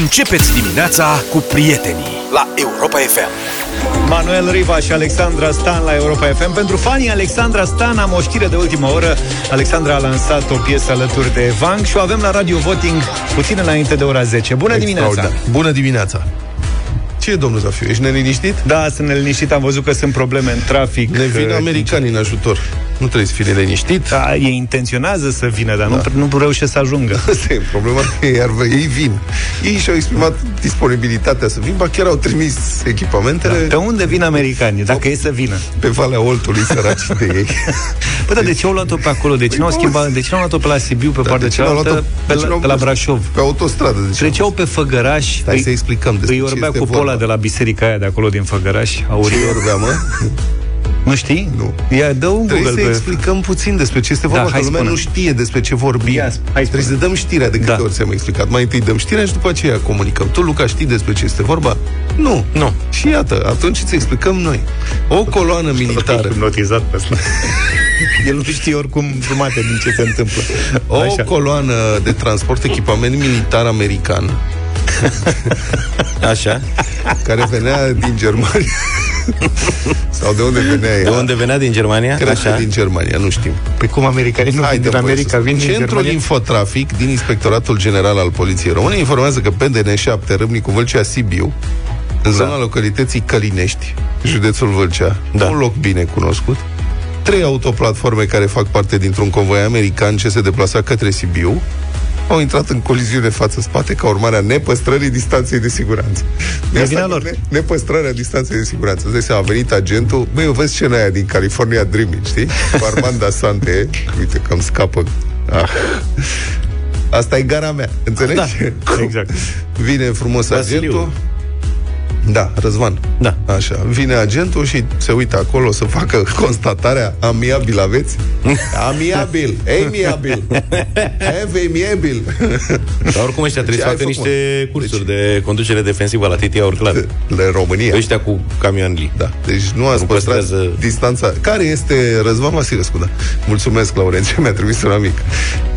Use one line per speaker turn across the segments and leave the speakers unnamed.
Începeți dimineața cu prietenii la Europa FM.
Manuel Riva și Alexandra Stan la Europa FM. Pentru fanii Alexandra Stan am o știre de ultimă oră. Alexandra a lansat o piesă alături de Vang și o avem la Radio Voting puțin înainte de ora 10. Bună dimineața!
Bună dimineața! Ce e, domnul Zafiu? Ești neliniștit?
Da, sunt neliniștit. Am văzut că sunt probleme în trafic.
Ne vin americanii în ajutor. Nu trebuie să fii neliniștit.
Da, ei intenționează să vină, dar da. nu, nu reușesc să ajungă.
Asta e problema. Iar ei vin. Ei și-au exprimat disponibilitatea să vină, ba chiar au trimis echipamentele. Da.
De unde vin americanii, dacă e să vină?
Pe Valea Oltului, săraci de ei.
Păi, dar de ce au luat-o pe acolo? De ce nu au păi, schimbat? De ce nu au luat-o pe la Sibiu, pe da, partea cealaltă, pe, la, pe la Brașov?
Pe autostradă. De
Treceau pe Făgăraș.
Stai să explicăm
despre Îi orbea cu pola de la biserica aia de acolo din Făgăraș.
Aurie. Ce orbea, mă?
Nu știi?
Nu.
Ia, dă un
Trebuie
Google
să pe... explicăm puțin despre ce este vorba, da, că lumea spune. nu știe despre ce vorbim. Ia, hai Trebuie să dăm știrea de câte da. ori ți-am explicat. Mai întâi dăm știrea și după aceea comunicăm. Tu, Luca, știi despre ce este vorba? Nu.
Nu.
Și iată, atunci îți explicăm noi. O coloană militară.
notizat pe asta. El nu știe oricum jumate din ce se întâmplă.
O Așa. coloană de transport, echipament militar american.
Așa.
Care venea din Germania. Sau de unde venea ea?
De unde venea din Germania?
Cred Așa. că din Germania, nu știm.
Pe cum americanii nu Hai din America, vin din
Centrul
Germania?
Infotrafic din Inspectoratul General al Poliției Române informează că pe DN7 Râmnicu Vâlcea Sibiu în da. zona localității Călinești, județul Vâlcea, da. un loc bine cunoscut, trei autoplatforme care fac parte dintr-un convoi american ce se deplasa către Sibiu au intrat în coliziune față-spate ca urmare a nepăstrării distanței de siguranță.
De vina lor. Ne,
nepăstrarea distanței de siguranță. Deci a venit agentul, băi, eu văd scena aia din California Dreaming, știi? Cu Armanda Sante, uite că îmi scapă. Ah. Asta e gara mea, înțelegi?
Da, exact.
Vine frumos Vasiliu. agentul, da, Răzvan.
Da.
Așa. Vine agentul și se uită acolo să facă constatarea amiabil aveți? amiabil. Amiabil. Have amiabil.
Dar oricum ăștia trebuie să facă niște cursuri deci... de conducere defensivă la TTA ori clar.
De România.
Ăștia cu camionli.
Da. Deci nu ați păstrat păstrează... distanța. Care este Răzvan Vasilescu, da. Mulțumesc, Laurențiu, mi-a trimis un amic.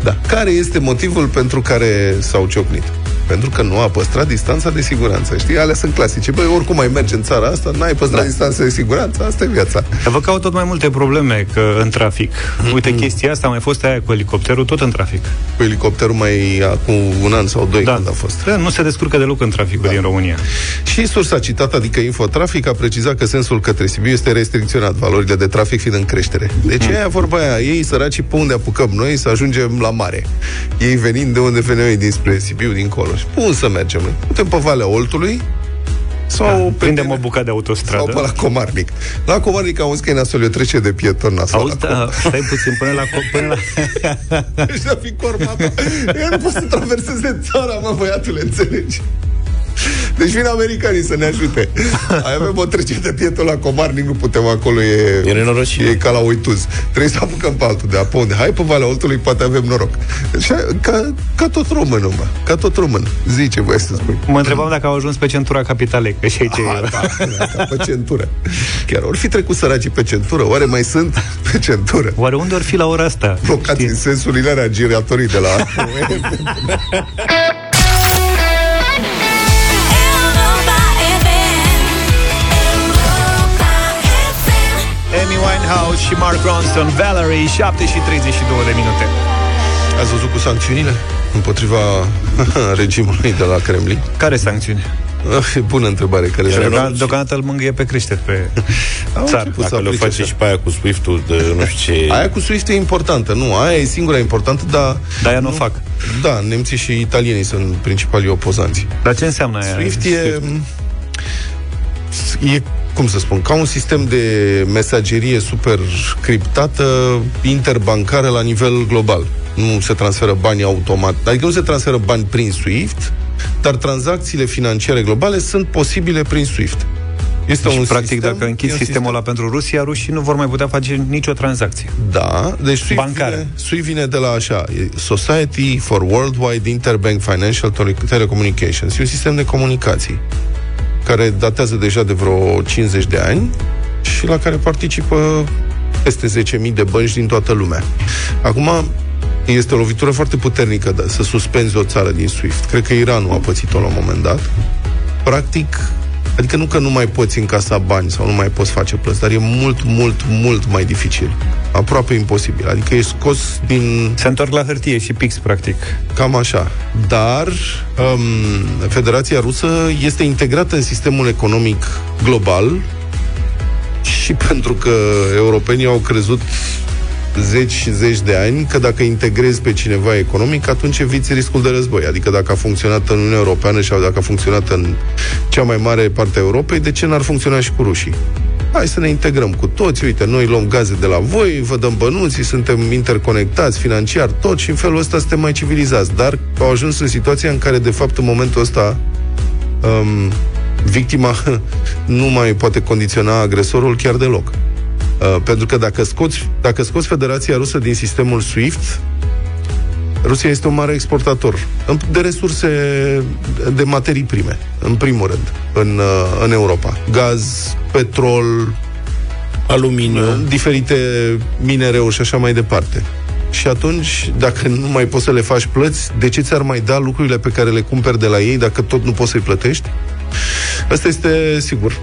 Da. Care este motivul pentru care s-au ciocnit? Pentru că nu a păstrat distanța de siguranță. Știi, alea sunt clasice. Băi, oricum mai mergi în țara asta, n-ai păstrat da. distanța de siguranță, asta e viața.
Vă caut tot mai multe probleme că în trafic. Mm-hmm. Uite, chestia asta a mai fost aia cu elicopterul, tot în trafic.
Cu elicopterul mai acum un an sau doi
da.
când a fost.
Da, nu se descurcă deloc în traficul da. din România.
Și sursa citată, adică Infotrafic, a precizat că sensul către Sibiu este restricționat, valorile de trafic fiind în creștere. Deci mm. aia vorba aia, ei săraci pe unde apucăm noi să ajungem la mare. Ei venind de unde veneau ei dinspre Sibiu, dincolo. Și pun să mergem. Putem pe Valea Oltului, sau da,
prindem o bucată de autostradă.
Sau pe la Comarnic. La Comarnic auzi că e nasol, eu trece de pieton nasol.
Auzi, da, stai puțin până la... Până la...
Deci da fi cormata. Eu nu pot să traverseze țara, mă, băiatule, înțelegi? Deci vin americanii să ne ajute. Ai avem o trecere de pietul la Comarnic, nu putem acolo, e,
e,
e ca la Uituz. Trebuie să apucăm pe altul de aponde. Hai pe Valea Oltului, poate avem noroc. Și, ca, ca tot român, mă. Ca tot român. Zice, voi să spui.
Mă întrebam dacă au ajuns pe centura capitalei, că și aici
Aha, da, da, pe centură. Chiar ori fi trecut săracii pe centură, oare mai sunt pe centură?
Oare unde or fi la ora asta?
Blocați în sensul inarea giratorii de la...
Winehouse și Mark Ronson, Valerie, 7 și 32 de minute.
Ați văzut cu sancțiunile împotriva regimului de la Kremlin?
Care sancțiuni?
Ah, e bună întrebare. Care
Deocamdată, deocamdată îl mângâie pe creșteri pe țară.
Dacă le face și pe aia cu Swift-ul de nu știu ce...
Aia cu Swift e importantă, nu, aia e singura importantă, dar...
Dar ea nu o fac.
Da, nemții și italienii sunt principalii opozanți.
Dar ce înseamnă aia?
Swift e... E cum să spun, ca un sistem de mesagerie super criptată, interbancară la nivel global. Nu se transferă bani automat, adică nu se transferă bani prin SWIFT, dar tranzacțiile financiare globale sunt posibile prin SWIFT.
Este deci, un practic, sistem, dacă închizi sistemul sistem. ăla pentru Rusia, rușii nu vor mai putea face nicio tranzacție.
Da, deci SWIFT Vine, SWIFT vine de la așa, Society for Worldwide Interbank Financial Telecommunications. E un sistem de comunicații care datează deja de vreo 50 de ani și la care participă peste 10.000 de bănci din toată lumea. Acum, Este o lovitură foarte puternică de, să suspenzi o țară din SWIFT. Cred că Iranul a pățit-o la un moment dat. Practic, Adică nu că nu mai poți încasa bani sau nu mai poți face plăți, dar e mult, mult, mult mai dificil. Aproape imposibil. Adică e scos din...
Se întorc la hârtie și pix, practic.
Cam așa. Dar um, Federația Rusă este integrată în sistemul economic global și pentru că europenii au crezut zeci și zeci de ani că dacă integrezi pe cineva economic, atunci eviți riscul de război. Adică dacă a funcționat în Uniunea Europeană și dacă a funcționat în cea mai mare parte a Europei, de ce n-ar funcționa și cu rușii? Hai să ne integrăm cu toți, uite, noi luăm gaze de la voi, vă dăm bănuții, suntem interconectați financiar, tot și în felul ăsta suntem mai civilizați. Dar au ajuns în situația în care, de fapt, în momentul ăsta, um, victima nu mai poate condiționa agresorul chiar deloc. Uh, pentru că dacă scoți, dacă scoți Federația Rusă din sistemul SWIFT, Rusia este un mare exportator de resurse de materii prime, în primul rând, în, uh, în Europa. Gaz, petrol,
aluminiu, uh,
diferite minereuri și așa mai departe. Și atunci, dacă nu mai poți să le faci plăți, de ce ți-ar mai da lucrurile pe care le cumperi de la ei dacă tot nu poți să-i plătești? Asta este, sigur,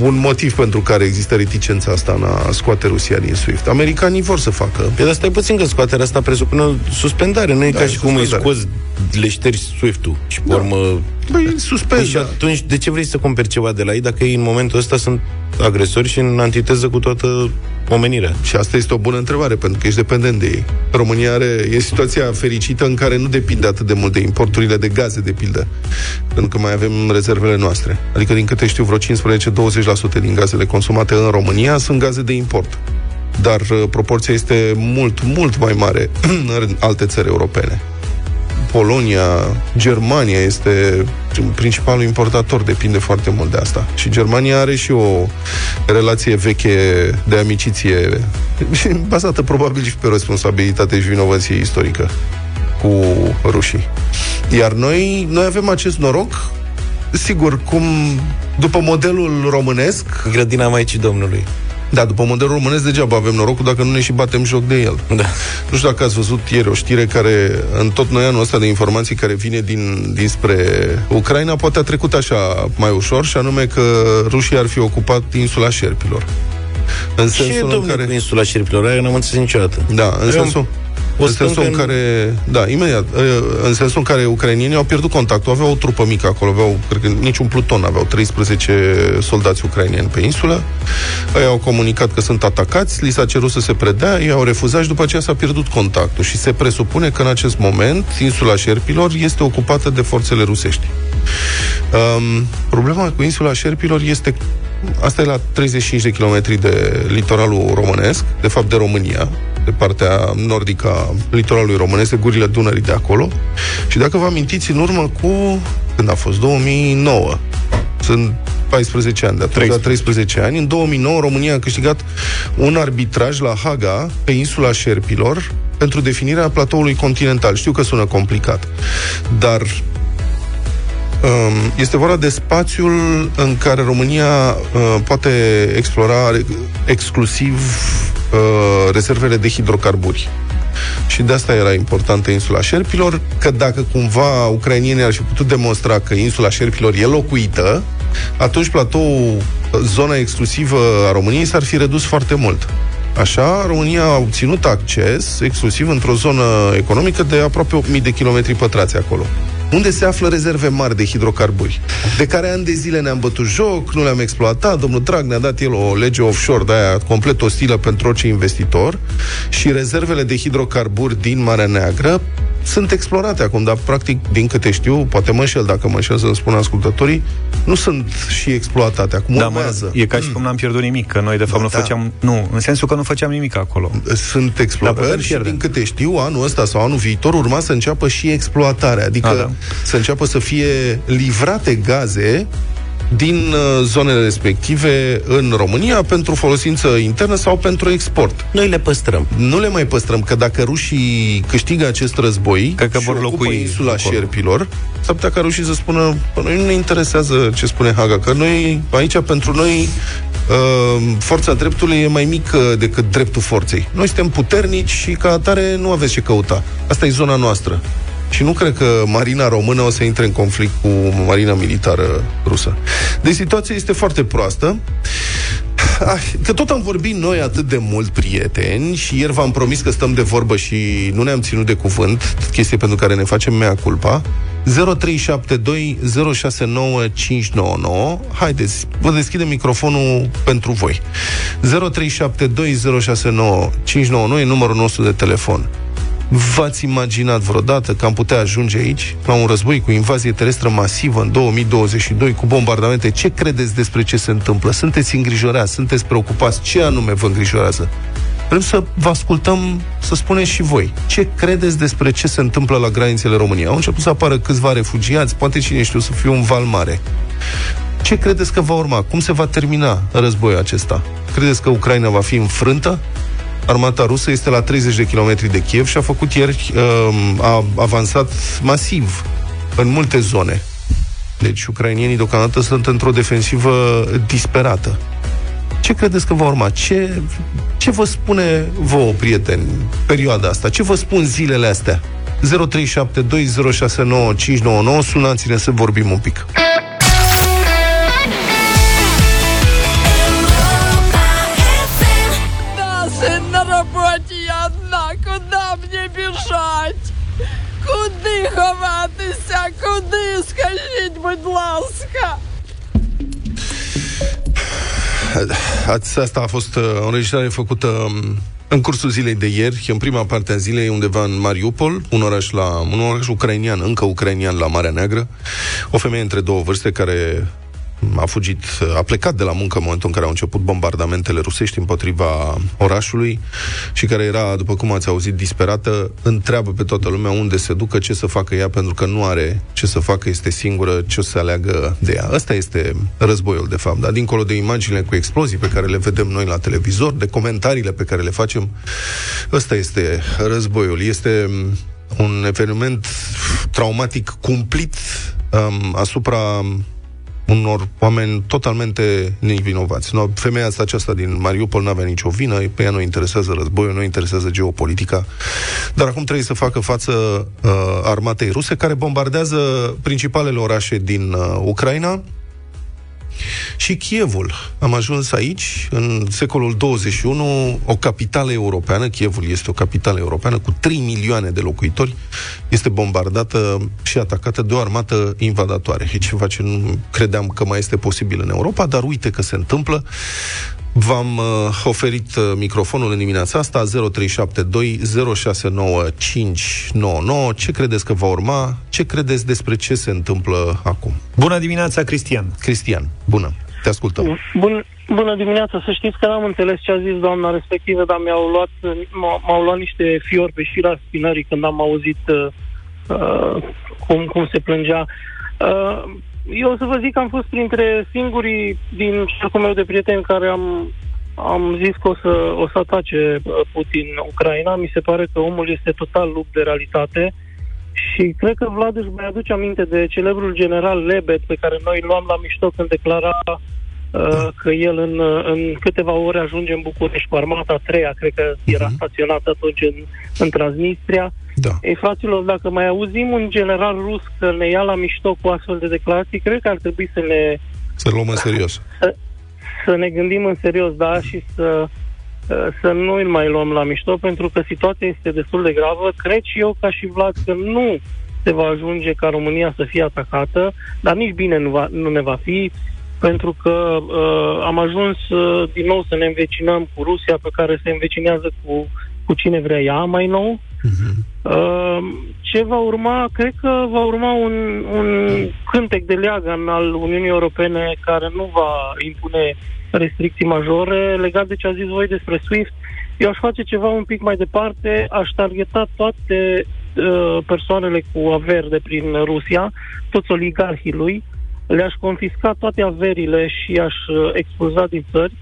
un motiv pentru care există reticența asta în a scoate Rusia din SWIFT. Americanii vor să facă.
Pe păi, asta e puțin că scoaterea asta presupune suspendare. Nu e da, ca și cum îi scoți, le ștergi SWIFT-ul și pe da. urmă...
Băi, suspend, păi
și atunci, de ce vrei să cumperi ceva de la ei dacă ei în momentul ăsta sunt agresori și în antiteză cu toată omenirea?
Și asta este o bună întrebare, pentru că ești dependent de ei. România are, e situația fericită în care nu depinde atât de mult de importurile de gaze, de pildă, pentru că mai avem rezervele noastre. Adică, din câte știu, vreo 15-20% din gazele consumate în România sunt gaze de import. Dar uh, proporția este mult, mult mai mare în alte țări europene. Polonia, Germania este principalul importator, depinde foarte mult de asta. Și Germania are și o relație veche de amiciție, bazată probabil și pe responsabilitate și vinovăție istorică cu rușii. Iar noi, noi avem acest noroc, sigur, cum după modelul românesc...
Grădina Maicii Domnului.
Da, după modelul românesc degeaba avem norocul dacă nu ne și batem joc de el.
Da.
Nu știu dacă ați văzut ieri o știre care, în tot noi anul ăsta de informații care vine din, dinspre Ucraina, poate a trecut așa mai ușor, și anume că rușii ar fi ocupat insula Șerpilor.
În sensul Ce, în care... cu insula Șerpilor? Aia n-am înțeles niciodată.
Da, în sensul... O în sensul în care, da, imediat, în sensul în care ucrainienii au pierdut contactul, aveau o trupă mică acolo, aveau, cred că niciun pluton, aveau 13 soldați ucrainieni pe insulă, ei au comunicat că sunt atacați, li s-a cerut să se predea, ei au refuzat și după aceea s-a pierdut contactul și se presupune că în acest moment insula Șerpilor este ocupată de forțele rusești. Um, problema cu insula Șerpilor este Asta e la 35 de kilometri de litoralul românesc, de fapt de România, de partea nordică a litoralului românesc, de gurile Dunării de acolo. Și dacă vă amintiți, în urmă cu, când a fost, 2009, sunt 14 ani, de atunci 13. 13 ani. În 2009, România a câștigat un arbitraj la Haga, pe insula Șerpilor, pentru definirea platoului continental. Știu că sună complicat, dar Um, este vorba de spațiul în care România uh, poate explora exclusiv uh, rezervele de hidrocarburi. Și de asta era importantă insula Șerpilor, că dacă cumva ucrainienii ar fi putut demonstra că insula Șerpilor e locuită, atunci platou, zona exclusivă a României s-ar fi redus foarte mult. Așa, România a obținut acces exclusiv într-o zonă economică de aproape 8.000 de kilometri pătrați acolo unde se află rezerve mari de hidrocarburi, de care ani de zile ne-am bătut joc, nu le-am exploatat, domnul Drag ne-a dat el o lege offshore de aia complet ostilă pentru orice investitor și rezervele de hidrocarburi din Marea Neagră sunt explorate acum, dar practic, din câte știu, poate mă înșel dacă mă înșel să-mi spun ascultătorii, nu sunt și exploatate. Acum
da, urmează. Mă, e ca și cum n-am pierdut nimic, că noi de fapt da, nu făceam, nu, în sensul că nu făceam nimic acolo.
Sunt explorări da, și din câte știu, anul ăsta sau anul viitor urma să înceapă și exploatarea, adică A, da. să înceapă să fie livrate gaze din uh, zonele respective în România pentru folosință internă sau pentru export.
Noi le păstrăm.
Nu le mai păstrăm, că dacă rușii câștigă acest război
Cred că vor locui
insula acolo. Șerpilor, s-ar putea ca rușii să spună, noi nu ne interesează ce spune Haga, că noi aici pentru noi uh, forța dreptului e mai mică decât dreptul forței. Noi suntem puternici și ca atare nu aveți ce căuta. Asta e zona noastră. Și nu cred că marina română o să intre în conflict cu marina militară rusă. Deci situația este foarte proastă. Ah, că tot am vorbit noi atât de mult prieteni și ieri v-am promis că stăm de vorbă și nu ne-am ținut de cuvânt, chestie pentru care ne facem mea culpa. 0372 069599. Haideți, vă deschidem microfonul pentru voi. 0372 069599 e numărul nostru de telefon. V-ați imaginat vreodată că am putea ajunge aici, la un război cu invazie terestră masivă în 2022, cu bombardamente? Ce credeți despre ce se întâmplă? Sunteți îngrijorați? Sunteți preocupați? Ce anume vă îngrijorează? Vrem să vă ascultăm, să spuneți și voi. Ce credeți despre ce se întâmplă la granițele României? Au început să apară câțiva refugiați, poate cine știu să fie un val mare. Ce credeți că va urma? Cum se va termina războiul acesta? Credeți că Ucraina va fi înfrântă? Armata rusă este la 30 de kilometri de Kiev și a făcut ieri, um, a avansat masiv în multe zone. Deci ucrainienii deocamdată sunt într-o defensivă disperată. Ce credeți că va urma? Ce, ce vă spune vouă, prieteni, perioada asta? Ce vă spun zilele astea? 0372069599 Sunați-ne să vorbim un pic.
ховатися? Куди? Скажіть, будь ласка.
Asta a fost uh, o înregistrare făcută um, în cursul zilei de ieri, în prima parte a zilei, undeva în Mariupol, un oraș, la, un oraș ucrainian, încă ucrainian la Marea Neagră, o femeie între două vârste care a fugit, a plecat de la muncă în momentul în care au început bombardamentele rusești împotriva orașului și care era, după cum ați auzit, disperată, întreabă pe toată lumea unde se ducă, ce să facă ea, pentru că nu are ce să facă, este singură, ce o să aleagă de ea. Ăsta este războiul, de fapt, dar dincolo de imaginile cu explozii pe care le vedem noi la televizor, de comentariile pe care le facem, ăsta este războiul. Este un eveniment traumatic cumplit um, asupra unor oameni totalmente nevinovați. No, femeia asta aceasta din Mariupol nu avea nicio vină, pe ea nu interesează războiul, nu interesează geopolitica, dar acum trebuie să facă față uh, armatei ruse care bombardează principalele orașe din uh, Ucraina, și Chievul. Am ajuns aici, în secolul 21, o capitală europeană, Chievul este o capitală europeană cu 3 milioane de locuitori, este bombardată și atacată de o armată invadatoare. E ceva ce nu credeam că mai este posibil în Europa, dar uite că se întâmplă. V-am uh, oferit uh, microfonul în dimineața asta 0372 069599. Ce credeți că va urma? Ce credeți despre ce se întâmplă acum?
Bună dimineața, Cristian.
Cristian, bună. Te ascultăm.
Bun, bună dimineața. Să știți că n-am înțeles ce a zis doamna respectivă, dar mi-au luat, m-au luat niște fiori pe șira spinării când am auzit uh, uh, cum, cum se plângea. Uh, eu o să vă zic că am fost printre singurii din cercul meu de prieteni care am, am zis că o să, o să atace uh, Putin Ucraina. Mi se pare că omul este total lupt de realitate și cred că Vlad își mai aduce aminte de celebrul general Lebed pe care noi luam la mișto când declara uh, că el în, în câteva ore ajunge în București cu armata a treia, cred că era uh-huh. staționat atunci în, în Transnistria. Da. Ei, fraților, dacă mai auzim un general rus că ne ia la mișto cu astfel de declarații, cred că ar trebui să ne...
Să luăm în serios.
Să, să ne gândim în serios, da, și să, să nu îl mai luăm la mișto, pentru că situația este destul de gravă. Cred și eu, ca și Vlad, că nu se va ajunge ca România să fie atacată, dar nici bine nu, va, nu ne va fi, pentru că uh, am ajuns uh, din nou să ne învecinăm cu Rusia, pe care se învecinează cu cu cine vrea ea mai nou. Uh-huh. Uh, ce va urma? Cred că va urma un, un cântec de leagăn al Uniunii Europene care nu va impune restricții majore legat de ce a zis voi despre SWIFT. Eu aș face ceva un pic mai departe, aș targeta toate uh, persoanele cu averi de prin Rusia, toți oligarhii lui, le-aș confisca toate averile și aș uh, expulza din țări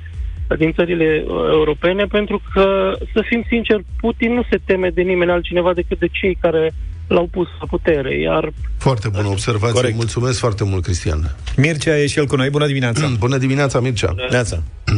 din țările uh, europene, pentru că, să fim sinceri, Putin nu se teme de nimeni altcineva decât de cei care l-au pus la putere, iar...
Foarte bună observație, Corect. mulțumesc foarte mult, Cristian.
Mircea e și el cu noi, bună dimineața!
bună dimineața, Mircea!
Bună,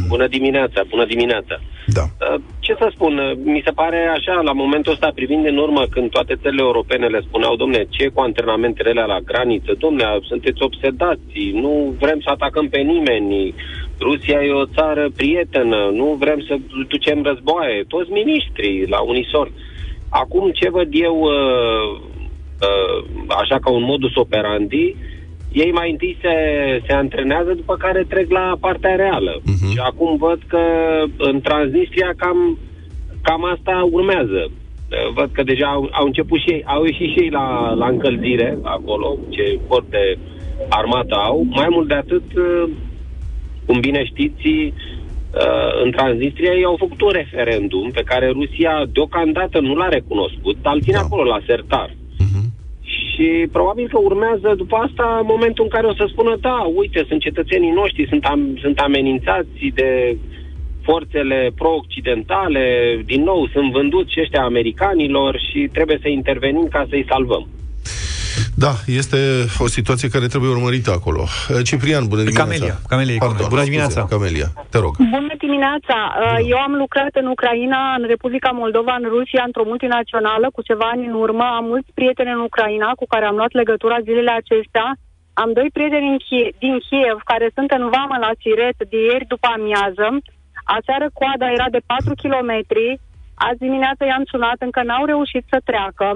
bună dimineața, bună dimineața!
Da.
Uh, ce să spun, uh, mi se pare așa, la momentul ăsta, privind în urmă, când toate țările europene le spuneau, domne, ce cu antrenamentele alea la graniță, domne, sunteți obsedați, nu vrem să atacăm pe nimeni, Rusia e o țară prietenă, nu vrem să ducem războaie, toți miniștrii la unison. Acum ce văd eu, uh, uh, așa ca un modus operandi, ei mai întâi se, se antrenează, după care trec la partea reală. Uh-huh. Și acum văd că în Transnistria cam, cam asta urmează. Uh, văd că deja au, au început și ei, au ieșit și ei la, la încălzire acolo, ce port de armată au. Mai mult de atât, cum bine știți, Uh, în Transnistria ei au făcut un referendum pe care Rusia deocamdată nu l-a recunoscut, dar îl ține da. acolo la sertar. Uh-huh. Și probabil că urmează după asta momentul în care o să spună da, uite, sunt cetățenii noștri, sunt, am, sunt amenințați de forțele pro-occidentale, din nou sunt vânduți și ăștia americanilor și trebuie să intervenim ca să-i salvăm.
Da, este o situație care trebuie urmărită acolo. Eh, Ciprian, bună dimineața.
Camelia, Camelia Pardon, bună dimineața.
Camelia, te rog.
Bună dimineața. Eh, eu am lucrat în Ucraina, în Republica Moldova, în Rusia, într-o multinațională cu ceva ani în urmă. Am mulți prieteni în Ucraina cu care am luat legătura zilele acestea. Am doi prieteni din Kiev care sunt în vamă la Siret de ieri după amiază. Aseară coada era de 4 km. Azi dimineața i-am sunat, încă n-au reușit să treacă.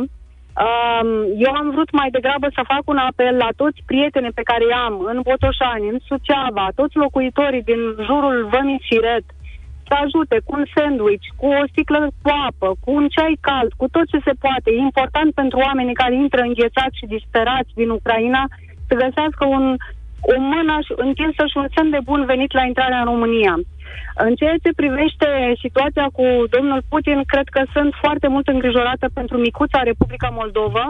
Um, eu am vrut mai degrabă să fac un apel la toți prietenii pe care i-am în Botoșani, în Suceava, toți locuitorii din jurul Vămii Siret, să ajute cu un sandwich, cu o sticlă cu apă, cu un ceai cald, cu tot ce se poate. E important pentru oamenii care intră înghețați și disperați din Ucraina să găsească un, o mână întinsă și un semn de bun venit la intrarea în România. În ceea ce privește situația cu domnul Putin, cred că sunt foarte mult îngrijorată pentru micuța Republica Moldova,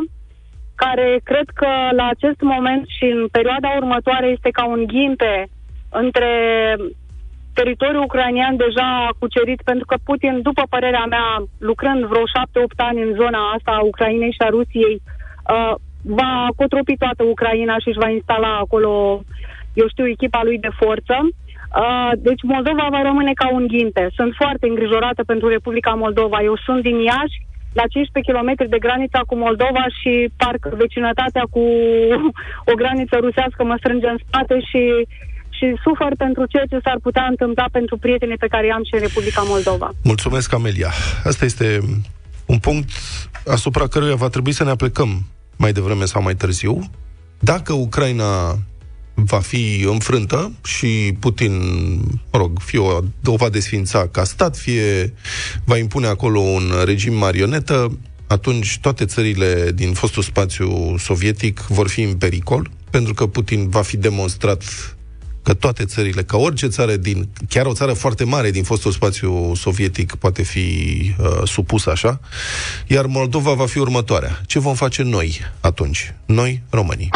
care cred că la acest moment și în perioada următoare este ca un ghinte între teritoriul ucrainean deja cucerit, pentru că Putin, după părerea mea, lucrând vreo șapte-opt ani în zona asta a Ucrainei și a Rusiei, uh, va cotropi toată Ucraina și își va instala acolo, eu știu, echipa lui de forță. Uh, deci Moldova va rămâne ca un ghinte. Sunt foarte îngrijorată pentru Republica Moldova. Eu sunt din Iași, la 15 km de granița cu Moldova și parcă vecinătatea cu o graniță rusească mă strânge în spate și și sufăr pentru ceea ce s-ar putea întâmpla pentru prietenii pe care i-am și în Republica Moldova.
Mulțumesc, Amelia. Asta este un punct asupra căruia va trebui să ne aplicăm mai devreme sau mai târziu. Dacă Ucraina va fi înfrântă și Putin, mă rog, fie o, o va desfința ca stat, fie va impune acolo un regim marionetă, atunci toate țările din fostul spațiu sovietic vor fi în pericol, pentru că Putin va fi demonstrat că toate țările, că orice țară din, chiar o țară foarte mare din fostul spațiu sovietic poate fi uh, supusă așa, iar Moldova va fi următoarea. Ce vom face noi atunci? Noi, românii.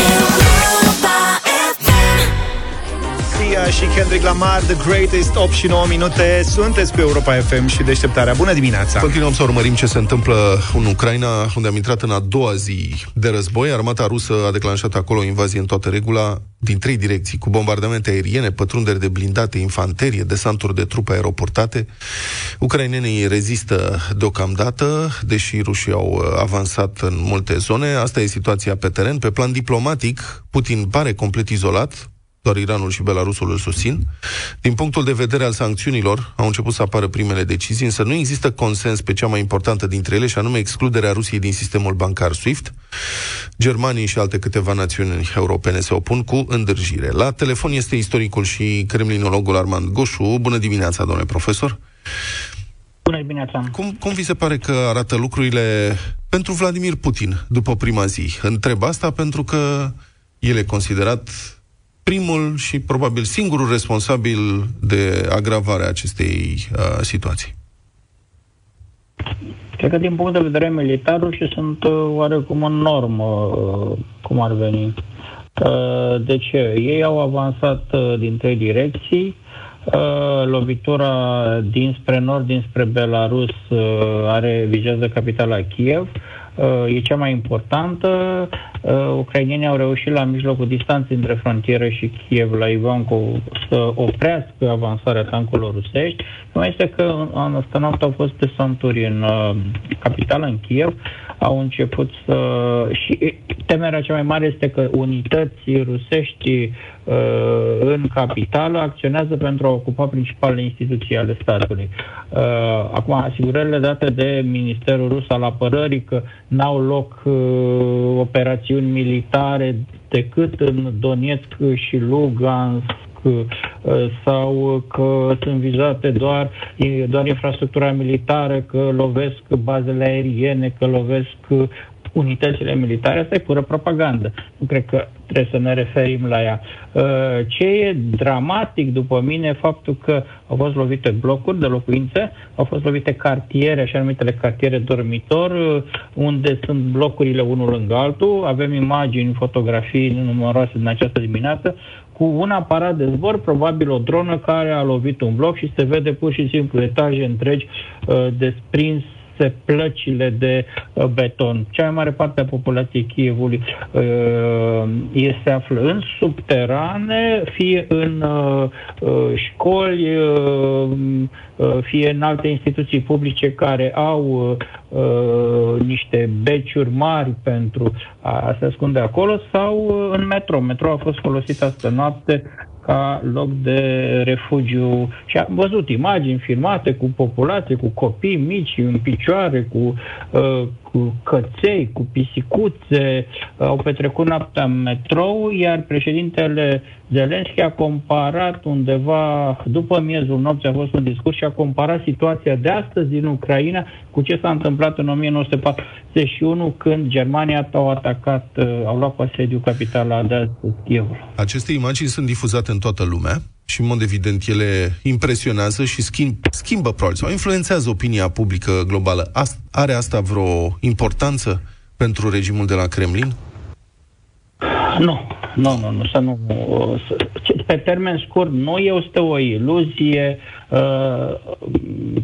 you.
Sia și Kendrick Lamar, The Greatest 8 și 9 minute. Sunteți pe Europa FM și deșteptarea. Bună dimineața!
Continuăm să urmărim ce se întâmplă în Ucraina, unde am intrat în a doua zi de război. Armata rusă a declanșat acolo o invazie în toată regula, din trei direcții, cu bombardamente aeriene, pătrunderi de blindate, infanterie, desanturi de trupe aeroportate. Ucrainenii rezistă deocamdată, deși rușii au avansat în multe zone. Asta e situația pe teren. Pe plan diplomatic, Putin pare complet izolat, doar Iranul și Belarusul îl susțin. Din punctul de vedere al sancțiunilor, au început să apară primele decizii, însă nu există consens pe cea mai importantă dintre ele, și anume excluderea Rusiei din sistemul bancar SWIFT. Germanii și alte câteva națiuni europene se opun cu îndârjire. La telefon este istoricul și kremlinologul Armand Goșu. Bună dimineața, domnule profesor!
Bună dimineața!
Cum, cum vi se pare că arată lucrurile pentru Vladimir Putin după prima zi? Întreb asta pentru că el e considerat primul și probabil singurul responsabil de agravare a acestei uh, situații?
Cred că din punct de vedere militar și sunt uh, oarecum în normă, uh, cum ar veni. Uh, de ce? Ei au avansat uh, din trei direcții, Uh, lovitura dinspre nord, dinspre Belarus, uh, are vizează capitala Kiev. Uh, e cea mai importantă. Uh, ucrainienii au reușit la mijlocul distanței între frontieră și Kiev, la Ivanco, să oprească avansarea tancurilor rusești. Mai este că în asta noapte au fost desanturi în uh, capitală, în Kiev, au început să... și temerea cea mai mare este că unități rusești în capitală acționează pentru a ocupa principalele instituții ale statului. Acum, asigurările date de Ministerul Rus al Apărării că n-au loc operațiuni militare decât în Donetsk și Lugansk sau că sunt vizate doar, doar infrastructura militară, că lovesc bazele aeriene, că lovesc unitățile militare, asta e pură propagandă. Nu cred că trebuie să ne referim la ea. Uh, ce e dramatic, după mine, faptul că au fost lovite blocuri de locuințe, au fost lovite cartiere, așa numitele cartiere dormitor, uh, unde sunt blocurile unul lângă altul. Avem imagini, fotografii numeroase din această dimineață, cu un aparat de zbor, probabil o dronă care a lovit un bloc și se vede pur și simplu etaje întregi uh, desprins se plăcile de uh, beton. Cea mai mare parte a populației Chievului uh, se află în subterane, fie în uh, uh, școli, uh, uh, fie în alte instituții publice care au uh, niște beciuri mari pentru a se ascunde acolo, sau uh, în metro. Metro a fost folosit astă noapte ca loc de refugiu. Și am văzut imagini filmate cu populație, cu copii mici în picioare, cu, uh, cu căței, cu pisicuțe. Au petrecut noaptea în metrou, iar președintele Zelenski a comparat undeva, după miezul nopții a fost un discurs și a comparat situația de astăzi din Ucraina cu ce s-a întâmplat în 1941 când Germania au atacat, uh, au luat cu asediu capitala de Kiev.
Aceste imagini sunt difuzate în toată lumea și, în mod evident, ele impresionează și schimb, schimbă, probabil, sau influențează opinia publică globală. Are asta vreo importanță pentru regimul de la Kremlin?
Nu, nu, nu, nu, să nu. Să, pe termen scurt, nu este o iluzie. Uh,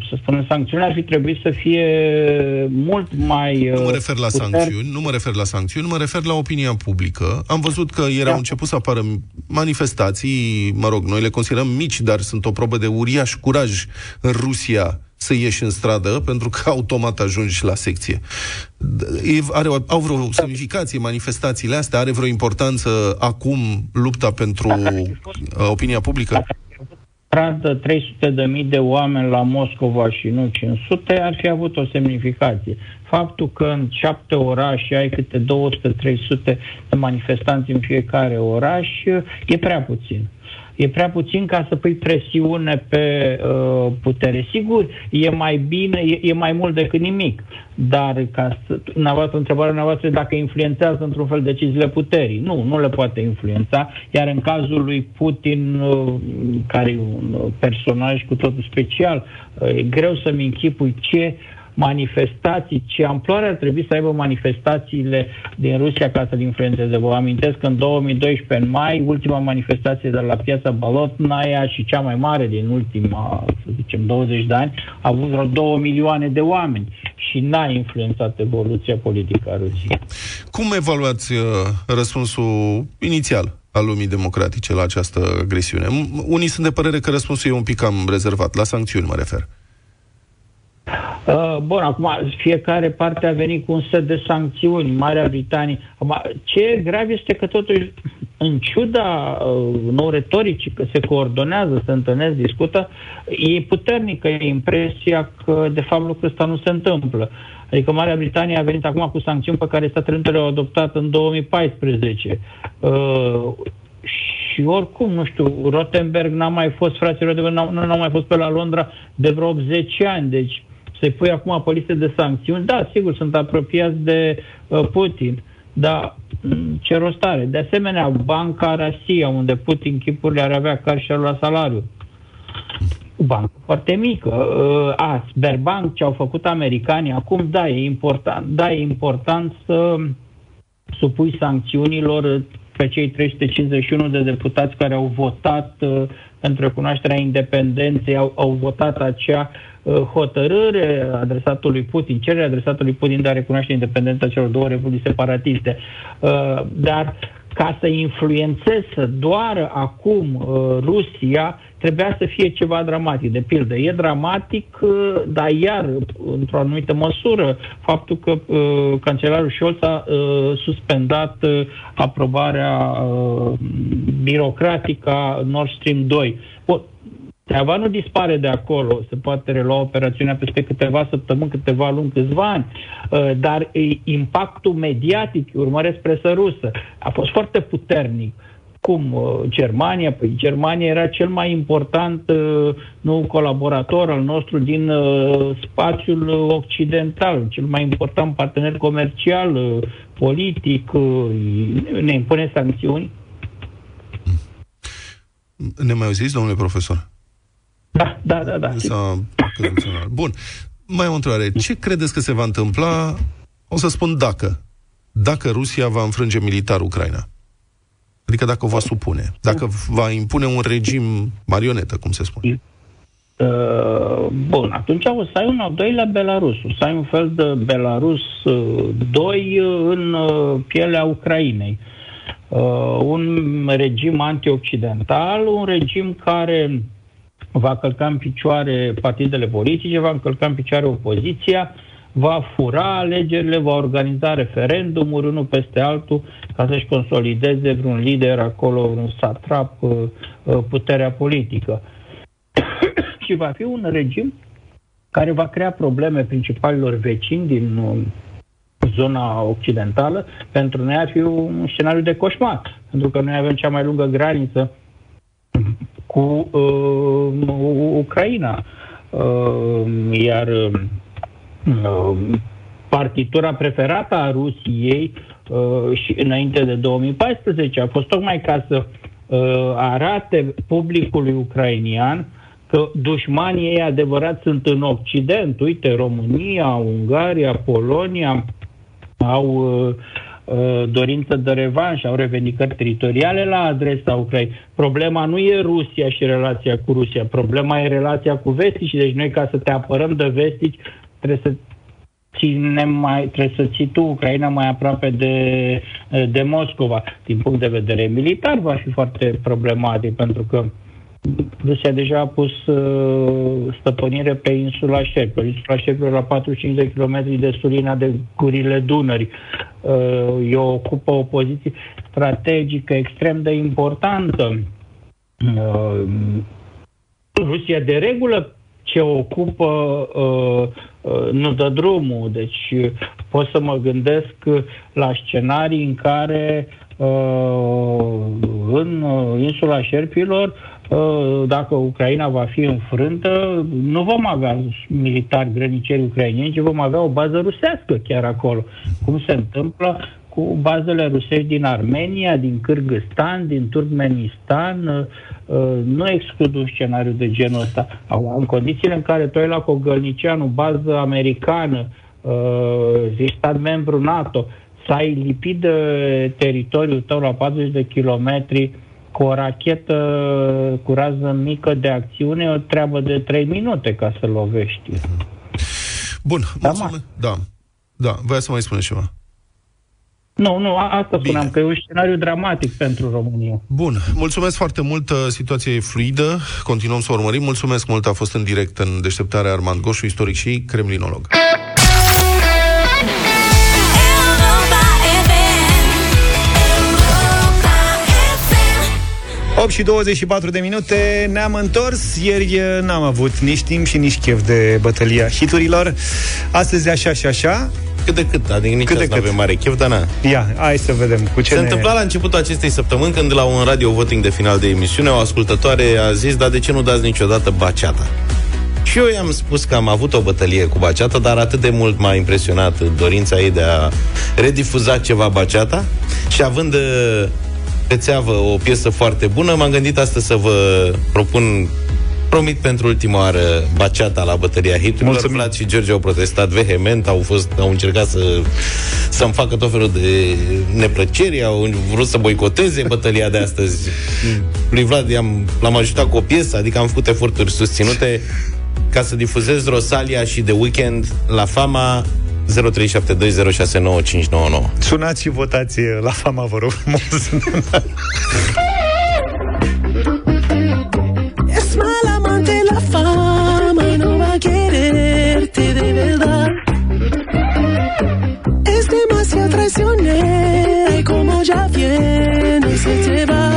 să spunem, sancțiunile ar fi trebuit să fie mult mai.
Uh, nu mă refer la puter... sancțiuni, nu mă refer la sancțiuni, mă refer la opinia publică. Am văzut că ieri da. au început să apară manifestații, mă rog, noi le considerăm mici, dar sunt o probă de uriaș curaj în Rusia să ieși în stradă, pentru că automat ajungi la secție. Are, au vreo semnificație manifestațiile astea? Are vreo importanță acum lupta pentru uh, opinia publică?
300 de mii de oameni la Moscova și nu 500 ar fi avut o semnificație. Faptul că în șapte orașe ai câte 200-300 de manifestanți în fiecare oraș e prea puțin e prea puțin ca să pui presiune pe uh, putere. Sigur, e mai bine, e, e mai mult decât nimic, dar ca să, dumneavoastră, întrebarea dumneavoastră dacă influențează într-un fel deciziile puterii. Nu, nu le poate influența, iar în cazul lui Putin, uh, care e un personaj cu totul special, uh, e greu să-mi închipui ce uh, manifestații, ce amploare ar trebui să aibă manifestațiile din Rusia ca să-l influențeze. Vă amintesc că în 2012, în mai, ultima manifestație de la piața Balotnaia și cea mai mare din ultima, să zicem, 20 de ani, a avut vreo 2 milioane de oameni și n-a influențat evoluția politică a Rusiei.
Cum evaluați uh, răspunsul inițial al lumii democratice la această agresiune? Unii sunt de părere că răspunsul e un pic cam rezervat, la sancțiuni mă refer.
Uh, bun, acum fiecare parte a venit cu un set de sancțiuni, Marea Britanie. Acum, ce e grav este că totuși, în ciuda uh, nou retoricii, că se coordonează, se întâlnesc, discută, e puternică impresia că, de fapt, lucrul ăsta nu se întâmplă. Adică Marea Britanie a venit acum cu sancțiuni pe care Statele Unite le-au adoptat în 2014. Uh, și oricum, nu știu, Rottenberg n-a mai fost, frații Rottenberg n-au, n-au mai fost pe la Londra de vreo 80 ani, deci să-i pui acum pe liste de sancțiuni, da, sigur, sunt apropiați de uh, Putin, dar mm, ce rost are? De asemenea, Banca Rasia, unde Putin chipurile ar avea ca și la salariu, o bancă foarte mică. Uh, a, Sberbank, ce au făcut americanii, acum, da, e important, da, e important să supui sancțiunilor pe cei 351 de deputați care au votat uh, pentru recunoașterea independenței au, au votat acea uh, hotărâre adresată lui Putin, cerere adresată lui Putin de a recunoaște independența celor două republici separatiste. Uh, dar ca să influențeze, să doară acum uh, Rusia, trebuia să fie ceva dramatic. De pildă, e dramatic, uh, dar iar, într-o anumită măsură, faptul că uh, cancelarul Scholz a uh, suspendat uh, aprobarea uh, birocratică a Nord Stream 2. Bun, Treaba nu dispare de acolo, se poate relua operațiunea peste câteva săptămâni, câteva luni, câțiva ani, uh, dar impactul mediatic, urmăresc presă rusă, a fost foarte puternic. Cum uh, Germania? Păi Germania era cel mai important uh, nu colaborator al nostru din spațiul occidental, cel mai important partener comercial, politic, ne impune sancțiuni.
Ne mai auziți, domnule profesor?
Da, da, da. da.
Bun. Mai o întrebare. Ce credeți că se va întâmpla? O să spun dacă. Dacă Rusia va înfrânge militar Ucraina. Adică dacă o va supune. Dacă va impune un regim marionetă, cum se spune.
Uh, bun, atunci o să ai un al doilea Belarus. O să ai un fel de Belarus 2 uh, în uh, pielea Ucrainei. Uh, un regim antioccidental, un regim care va călca în picioare partidele politice, va călca în picioare opoziția, va fura alegerile, va organiza referendumuri unul peste altul ca să-și consolideze vreun lider acolo, un satrap, uh, uh, puterea politică. și va fi un regim care va crea probleme principalilor vecini din uh, zona occidentală. Pentru noi ar fi un scenariu de coșmar, pentru că noi avem cea mai lungă graniță cu uh, Ucraina. Uh, iar uh, partitura preferată a Rusiei uh, și înainte de 2014 a fost tocmai ca să uh, arate publicului ucrainian că dușmanii ei adevărat sunt în Occident. Uite, România, Ungaria, Polonia au uh, Uh, dorință de revanș, au revendicări teritoriale la adresa Ucrainei. Problema nu e Rusia și relația cu Rusia, problema e relația cu vestici. Deci noi ca să te apărăm de vestici trebuie să ținem mai, trebuie să ții tu Ucraina mai aproape de, de Moscova. Din punct de vedere militar va fi foarte problematic pentru că Rusia deja a pus uh, stăpânire pe insula Șerpilor. Insula Șerpilor la 45 de km de sulina de gurile Dunării. Uh, eu ocupă o poziție strategică extrem de importantă. Uh, Rusia de regulă ce ocupă uh, uh, nu dă drumul. Deci uh, pot să mă gândesc la scenarii în care uh, în uh, insula Șerpilor Uh, dacă Ucraina va fi înfrântă, nu vom avea militari grăniceri ucrainieni, ci vom avea o bază rusească chiar acolo. Cum se întâmplă cu bazele rusești din Armenia, din Kyrgyzstan, din Turkmenistan. Uh, nu exclud un scenariu de genul ăsta. În condițiile în care tu ai la Cogălnicianu, bază americană, uh, stat membru NATO, să ai lipit de teritoriul tău la 40 de kilometri cu o rachetă cu rază mică de acțiune o treabă de 3 minute ca să lovești.
Bun, da, mulțumesc. Da, da, voia să mai spuneți ceva.
Nu, nu, asta Bine. spuneam, că e un scenariu dramatic pentru România.
Bun, mulțumesc foarte mult, situația e fluidă, continuăm să o urmărim. Mulțumesc mult, a fost în direct în deșteptarea Armand Goșu, istoric și kremlinolog.
8 și 24 de minute Ne-am întors Ieri eh, n-am avut nici timp și nici chef de bătălia hiturilor Astăzi așa și așa
cât de cât, adică nici cât de cât. avem mare chef, dar na.
Ia, hai să vedem cu ce
Se ne... întâmpla la începutul acestei săptămâni când la un radio voting de final de emisiune o ascultătoare a zis, dar de ce nu dați niciodată baceata? Și eu i-am spus că am avut o bătălie cu baceata, dar atât de mult m-a impresionat dorința ei de a redifuza ceva baceata și având eh, pe țeavă o piesă foarte bună, m-am gândit astăzi să vă propun Promit pentru ultima oară baceata la bătăria hiturilor.
Mulțumim.
Vlad și George au protestat vehement, au, fost, au încercat să, să-mi facă tot felul de neplăceri, au vrut să boicoteze bătălia de astăzi. Lui Vlad i-am, l-am ajutat cu o piesă, adică am făcut eforturi susținute ca să difuzez Rosalia și The Weekend la fama 0372069599.
Sunați și votați la fama, vă rog frumos.
Es mal amante la fama y no va a quererte de verdad. Es demasiado traicionera y como ya viene se te va.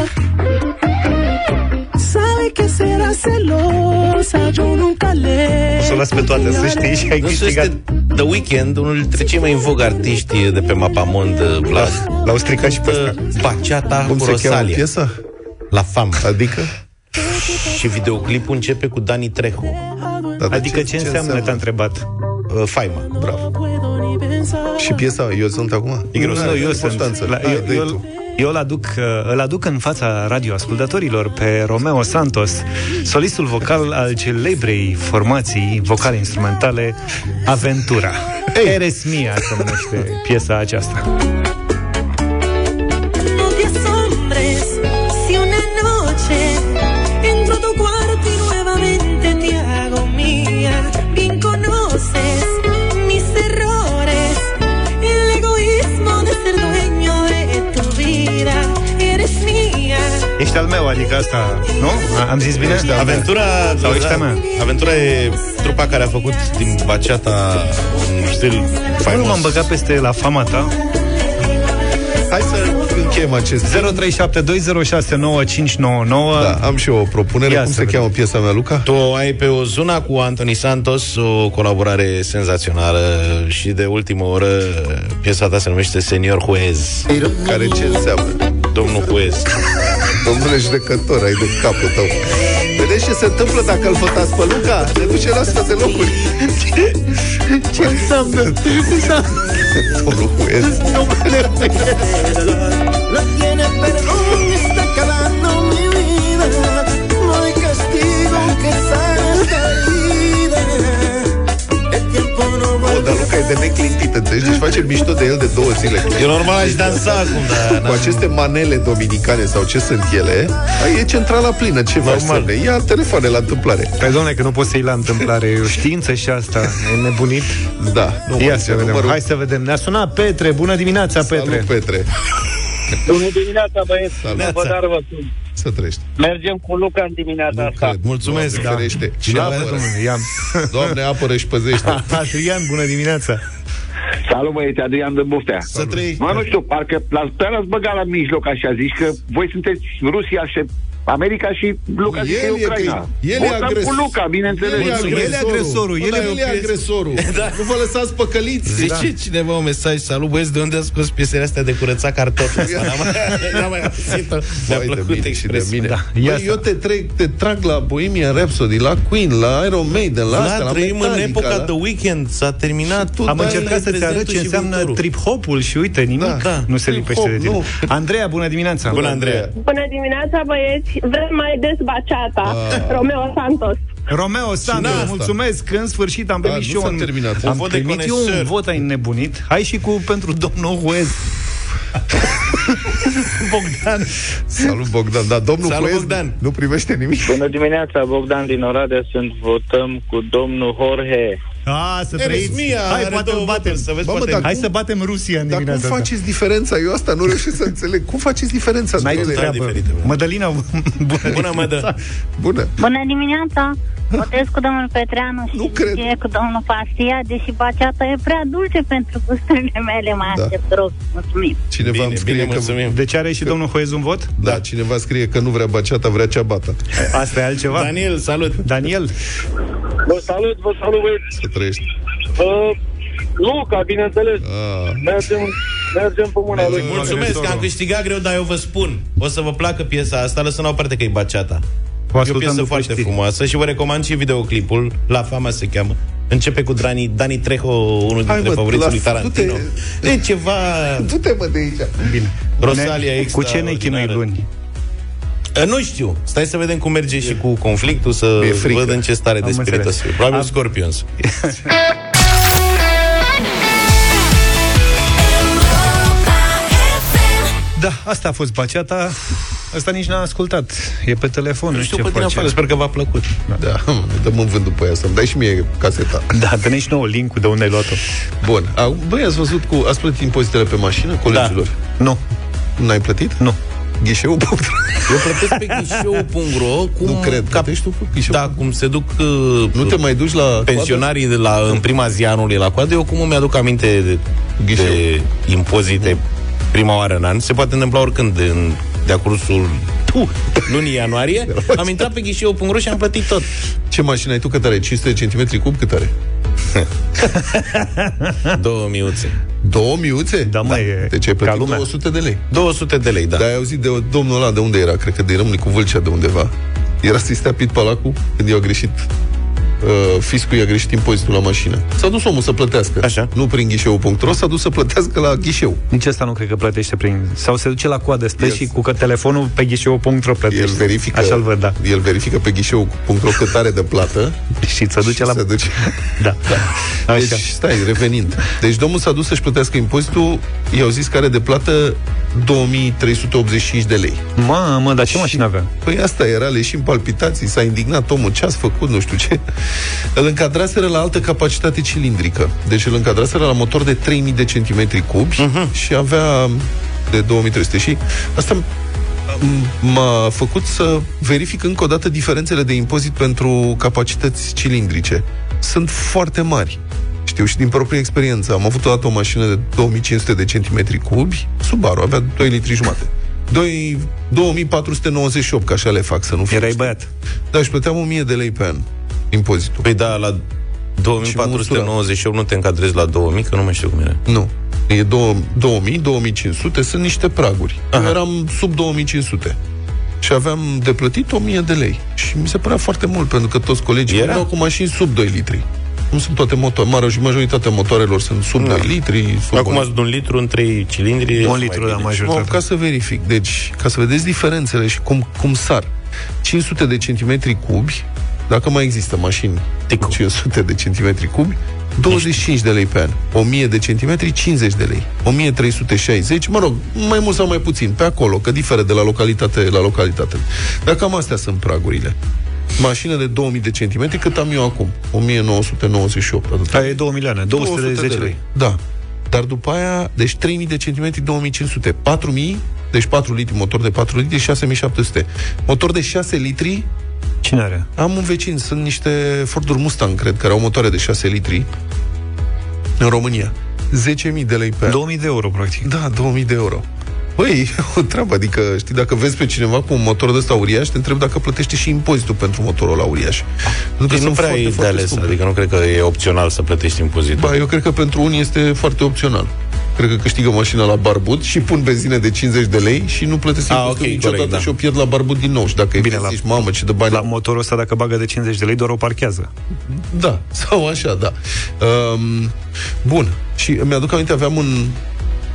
Sabe que será celosa, yo nunca le.
O să o las pe toate, să știi, și ai
Nu știu,
câștigat.
Este The Weeknd, unul dintre cei mai în vog artiști de pe mapamond, Vlad.
L-au stricat și pe ăsta.
Baceata
Cum
cu
se cheamă
Rosalia.
piesa?
La fam.
Adică?
Și videoclipul începe cu Dani Trejo.
Dar de
Adică ce, înseamnă, te-a întrebat?
Uh, faima.
Bravo.
puedo ni pensar.
Și piesa, eu sunt acum?
E greu, nu, eu sunt.
Constanță.
La,
Hai,
eu,
dă-i
eu,
tu.
Eu îl aduc, uh, îl aduc în fața radioascultătorilor pe Romeo Santos, solistul vocal al celebrei formații vocale instrumentale Aventura. Eres mia se numește piesa aceasta. Adică asta, nu? A- Am zis bine?
Aventura,
Sau ești a mea?
Aventura e trupa care a făcut din baceata un stil
Nu m-am
faimos.
băgat peste la fama ta.
Hai să încheiem acest
0372069599
Da, am și eu o propunere.
Ia
Cum
să
se
vedem.
cheamă piesa mea, Luca?
Tu ai pe o zona cu Anthony Santos, o colaborare senzațională și de ultimă oră piesa ta se numește Senior Juez.
Care ce înseamnă?
Domnul Juez.
Domnule judecător, ai de capul tău. Vedeți ce se întâmplă dacă îl votați pe Luca? Ne duce la sute locuri.
¿Qué enseña?
Domnul Huez.
No tiene
înțelegi? Deci face mișto de el de două zile.
E normal aș dansa acum, dar...
Cu aceste manele dominicane sau ce sunt ele, e centrala plină. Ce faci,
Normal.
Sărne? Ia telefoane la întâmplare.
Păi, domnule, că nu poți să iei la întâmplare E o știință și asta E nebunit
Da. Nu,
Ia
mă,
să vedem,
numărul-
hai să vedem Ne-a sunat Petre, bună dimineața, Petre
Salut, Petre.
Bună dimineața, băieți.
Salut.
Vă dar vă sunt.
Să trăiești.
Mergem cu Luca în dimineața asta.
Cred.
Mulțumesc,
Doamne
da.
ferește.
Cine
Apără.
domnule, ia
Doamne, apără și păzește.
Adrian, bună dimineața
Salut băieți, Adrian de Buftea.
Să trăi.
Mă, nu știu, parcă l-ați, pe l-ați băgat la mijloc așa, zici că voi sunteți Rusia și America și Luca zice că e
El e,
Ucraina.
că- el e
Votăm
agres-
cu Luca, bineînțeles.
El e
El e agresorul, el
El,
e-
el e agresorul. Nu vă lăsați păcăliți.
Zice cineva un mesaj Salut băieți, de unde a scos piesele astea de curățat cartofi Asta N-am mai, n-am mai auzit-o Mi-a
Vai de
plăcut
mine și de
expresia
mine.
Da,
Băi,
ia să-
eu te, trec, te trag la Bohemian Rhapsody, la Queen, la Iron Maiden, la astea,
Da,
la
trăim în
Metallica,
epoca
la...
The Weekend S-a terminat tu
Am
dai
încercat
la
să-ți
prezentul
arăt ce
și
înseamnă
viitorul.
trip-hopul și uite, nimic
Da.
nu se
Trip-hop,
lipește de tine.
nu.
Andreea, bună dimineața!
Bună, Andreea
Bună dimineața, băieți! Vrem mai des baceata. Romeo Santos.
Romeo Santos,
asta?
mulțumesc! În sfârșit am
Da,
primit
nu
și eu
s-a
un,
terminat.
am
Un vot de
primit eu un
conesor.
vot, ai nebunit. Hai și cu pentru domnul Huez. Bogdan.
Salut, Bogdan. Da, domnul
Salut,
Huez
Bogdan.
nu primește nimic.
Bună dimineața, Bogdan din Oradea. Sunt votăm cu domnul Jorge.
A, să
Eres
trăiți.
mia,
Hai,
are
poate
două
îl batem.
voturi, să vezi,
Bă, mă,
poate-
dar
Hai
cum-
să batem Rusia în
Dar cum
dimineața asta.
faceți diferența? Eu asta nu reușesc să înțeleg. Cum faceți diferența?
N-ai
între
tu
ele?
treabă.
diferite, bă.
Mădălina, bună,
Bună, Mădă.
Bună.
Bună dimineața! Votez cu domnul Petreanu și
Nu cred.
e cu domnul Pastia, deși baceata e prea dulce pentru gusturile mele, mă
Da.
aștept rog. Mulțumim!
Cineva
Bine,
îmi scrie
bine,
că...
mulțumim
Deci are și domnul Huez un vot?
Da, cineva scrie că nu vrea baceata, vrea ceabata.
Asta e altceva.
Daniel, salut
Daniel,
Vă salut, vă salut, băieți.
Să trăiești.
Uh, Luca, bineînțeles.
Ah.
Mergem, mergem pe mâna lui.
Mulțumesc că am câștigat greu, dar eu vă spun O să vă placă piesa asta, lăsăm la o parte că e baceata
o
E o
ascultăm
piesă
după
foarte
știri.
frumoasă și vă recomand și videoclipul La Fama se cheamă Începe cu Dani, Dani Trejo, unul dintre
mă,
favoriții
la-
lui Tarantino
du-te-
E ceva
Du-te, mă, de aici.
Bine.
Rosalia
Ne- Cu ce ne chinui
extraordinară.
luni?
Uh, Nu știu. Stai să vedem cum merge și cu conflictul, să
E frică.
văd în ce stare de
Am
spirit o
înțeles.
să fie. Probabil
Am-
Scorpions.
Da, asta a fost baceata. Asta nici n-a ascultat. E pe telefon, nu,
Nu știu
ce
pe tine
face.
afară, sper că v-a plăcut.
Da, dăm în vânt după aia să-mi dai și mie caseta.
Da, dă și nouă link-ul de unde ai luat-o.
Bun. Au- Băi, ați văzut cu... Ați plătit impozitele pe mașină, colegilor?
Nu.
N-ai plătit?
Nu.
Ghișeu?
Eu plătesc pe ghișeu.ro cum,
Nu cred.
Ca,
Plătești tu pe ghișeu?
da, cum se duc uh,
Nu te mai duci la
pensionarii de la, în prima zi a anului la coadă, eu cum îmi aduc aminte de,
Ghișeu.
de impozite prima oară în an, se poate întâmpla oricând în de-a cursul tu, lunii ianuarie, am intrat pe ghișeu.ro și am plătit tot.
Ce mașină ai tu? Cât are? 500 de centimetri cub? Cât are?
Două miuțe.
Două miuțe?
Da, mă, e
Deci ai
ca
plătit
lumea.
200 de lei.
200 de lei, da.
Dar ai auzit de domnul ăla de unde era? Cred că de Râmnicu Vâlcea de undeva. Era să-i stea pit pe lacul când i-a greșit uh, fiscul i-a greșit impozitul la mașină. S-a dus omul să plătească.
Așa.
Nu prin ghișeu.ro, s-a dus să plătească la ghișeu.
Nici asta nu cred că plătește prin... Sau se duce la coadă, stă
Yes.
și cu că telefonul pe ghișeu.ro plătește.
El verifică,
Așa-l văd, da.
el verifică pe ghișeu.ro cât are de plată
Și se duce
și
la...
se duce.
Da.
Deci,
Așa.
stai, revenind. Deci domnul s-a dus să-și plătească impozitul, i-au zis că are de plată 2385 de lei.
Mamă, dar ce mașină avea?
Păi asta era leșin palpitații, s-a indignat omul, ce ați făcut, nu știu ce. Îl încadraseră la altă capacitate cilindrică. Deci îl încadraseră la motor de 3000 de centimetri cubi uh-huh. și avea de 2300. Și asta m- m-a făcut să verific încă o dată diferențele de impozit pentru capacități cilindrice. Sunt foarte mari. Știu și din proprie experiență. Am avut odată o mașină de 2500 de centimetri cubi, Subaru, avea 2 litri jumate. 2, 2498, că așa le fac, să nu fie.
Erai băiat.
Da, și plăteam 1000 de lei pe an impozitul.
Păi da, la 2498 nu te încadrezi la 2000, că nu mai știu cum era.
Nu. E două- 2000, 2500, sunt niște praguri. Eu eram sub 2500. Și aveam de plătit 1000 de lei. Și mi se părea foarte mult, pentru că toți colegii
Era?
erau cu mașini sub 2 litri. Nu sunt toate motoare, mare și majoritatea motoarelor sunt sub
Da.
2 litri. Sub
Acum
un-
ați un litru în 3 cilindri.
Un
mai
litru,
bine.
da,
Mă,
majoritatea.
ca să verific. Deci, ca să vedeți diferențele și cum, cum sar. 500 de centimetri cubi, dacă mai există mașini cu 500 de centimetri cubi, 25 de lei pe an. 1000 de centimetri, 50 de lei. 1360, mă rog, mai mult sau mai puțin, pe acolo, că diferă de la localitate la localitate. Dar cam astea sunt pragurile. Mașină de 2000 de centimetri, cât am eu acum? 1998. Atât.
Aia e 2 milioane, 210 lei.
Da. Dar după aia, deci 3000 de centimetri, 2500. 4000, deci 4 litri, motor de 4 litri, 6700. Motor de 6 litri,
Cine are?
am un vecin, sunt niște Forduri Mustang, cred, care au motoare de 6 litri în România. 10.000 de lei pe an.
2000 de euro, practic.
Da, 2000 de euro. Băi, o treabă, adică, știi, dacă vezi pe cineva cu un motor de ăsta uriaș, te întreb dacă plătește și impozitul pentru motorul ăla uriaș. Pentru
Deci nu
sunt
prea
foarte,
e de
foarte
ales,
scumpe.
adică nu cred că e opțional să plătești impozitul.
Ba, eu cred că pentru unii este foarte opțional. Cred că câștigă mașina la barbut și pun benzină de 50 de lei și nu plătesc
Ah,
impozitul
ok,
niciodată
corect, da.
și o pierd la barbut din nou. Și dacă
Bine,
Bine,
la-
zici, mamă, ce de bani
La
am.
motorul ăsta, dacă bagă de 50 de lei, doar o parchează.
Da, sau așa, da. Um, bun. Și mi-aduc aminte, aveam un...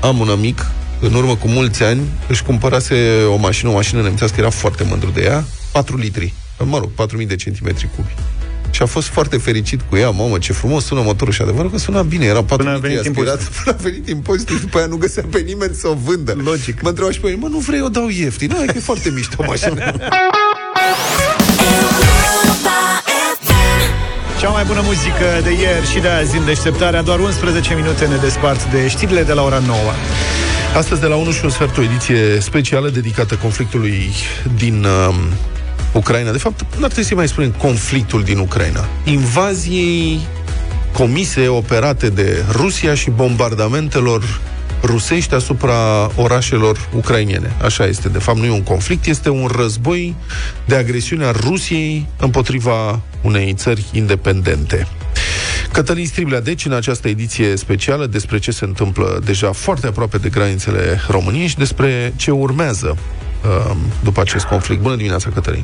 Am un amic, în urmă cu mulți ani, își cumpărase o mașină, o mașină nemțească, era foarte mândru de ea, 4 litri. Mă rog, 4000 de centimetri cubi. Și a fost foarte fericit cu ea, mamă, ce frumos sună motorul și adevărul că suna bine, era 4
Până a
litri
venit
aspirat, până a venit impozitul și după aia nu găsea pe nimeni să o vândă.
Logic.
Mă întreba și pe mine, mă, nu vrei, o dau ieftin. Nu, e că e foarte mișto mașină.
Cea mai bună muzică de ieri și de azi în deșteptarea, doar 11 minute ne despart de știrile de la ora 9.
Astăzi de la 1 și un sfert o ediție specială dedicată conflictului din uh, Ucraina. De fapt, n-ar trebui să mai spunem conflictul din Ucraina. Invaziei comise, operate de Rusia și bombardamentelor rusești asupra orașelor ucrainene. Așa este. De fapt, nu e un conflict, este un război de agresiune a Rusiei împotriva unei țări independente. Cătălin Striblea, deci, în această ediție specială despre ce se întâmplă deja foarte aproape de granițele României și despre ce urmează uh, după acest conflict. Bună dimineața, Cătălin!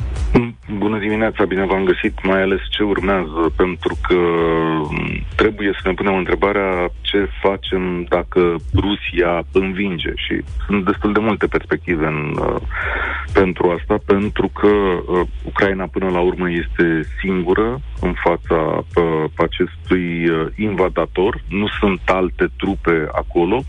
Bună dimineața, bine v-am găsit, mai ales ce urmează, pentru că m, trebuie să ne punem întrebarea ce facem dacă Rusia învinge și sunt destul de multe perspective în uh, pentru asta, pentru că uh, Ucraina până la urmă este singură în fața uh, acestui uh, invadator, nu sunt alte trupe acolo,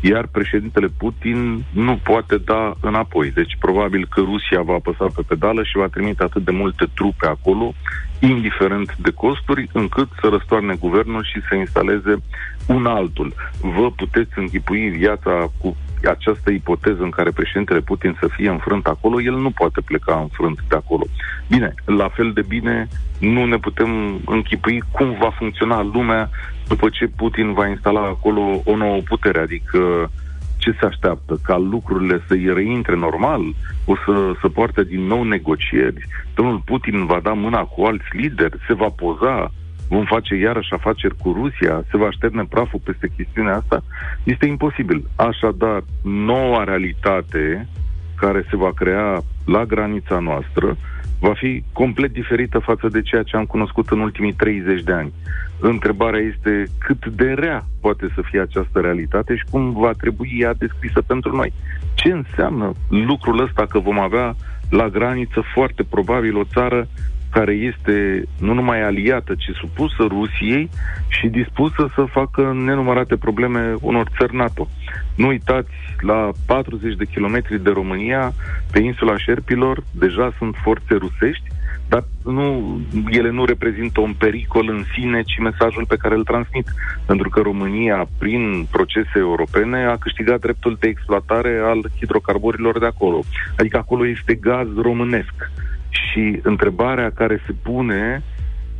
iar președintele Putin nu poate da înapoi. Deci probabil că Rusia va apăsa pe pedală și va trimite atât de multe trupe acolo, indiferent de costuri, încât să răstoarne guvernul și să instaleze un altul. Vă puteți închipui viața cu această ipoteză în care președintele Putin să fie înfrânt acolo, el nu poate pleca înfrânt de acolo. Bine, la fel de bine nu ne putem închipui cum va funcționa lumea după ce Putin va instala acolo o nouă putere, adică ce se așteaptă? Ca lucrurile să-i reintre normal? O să, să poarte din nou negocieri? Domnul Putin va da mâna cu alți lideri? Se va poza? Vom face iarăși afaceri cu Rusia, se va șterne praful peste chestiunea asta, este imposibil. Așadar, noua realitate care se va crea la granița noastră va fi complet diferită față de ceea ce am cunoscut în ultimii 30 de ani. Întrebarea este cât de rea poate să fie această realitate și cum va trebui ea descrisă pentru noi. Ce înseamnă lucrul ăsta că vom avea la graniță foarte probabil o țară care este nu numai aliată, ci supusă Rusiei și dispusă să facă nenumărate probleme unor țări NATO. Nu uitați, la 40 de kilometri de România, pe insula Șerpilor, deja sunt forțe rusești, dar nu, ele nu reprezintă un pericol în sine, ci mesajul pe care îl transmit. Pentru că România, prin procese europene, a câștigat dreptul de exploatare al hidrocarburilor de acolo. Adică acolo este gaz românesc. Și întrebarea care se pune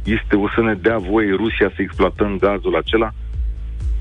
este o să ne dea voie Rusia să exploatăm gazul acela?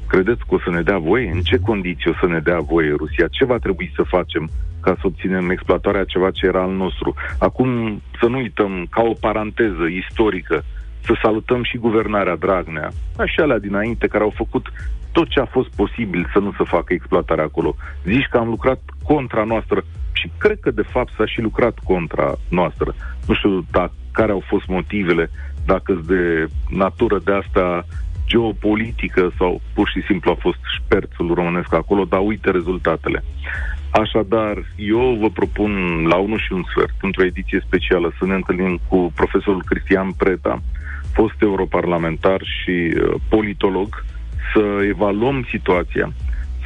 Credeți că o să ne dea voie? În ce condiții o să ne dea voie Rusia? Ce va trebui să facem ca să obținem exploatarea ceva ce era al nostru? Acum să nu uităm, ca o paranteză istorică, să salutăm și guvernarea Dragnea, așa alea dinainte, care au făcut tot ce a fost posibil să nu se facă exploatarea acolo. Zici că am lucrat contra noastră și cred că de fapt s-a și lucrat contra noastră. Nu știu dacă, care au fost motivele, dacă de natură de asta geopolitică sau pur și simplu a fost șperțul românesc acolo, dar uite rezultatele. Așadar, eu vă propun la 1 și un sfert, într-o ediție specială, să ne întâlnim cu profesorul Cristian Preta, fost europarlamentar și uh, politolog, să evaluăm situația,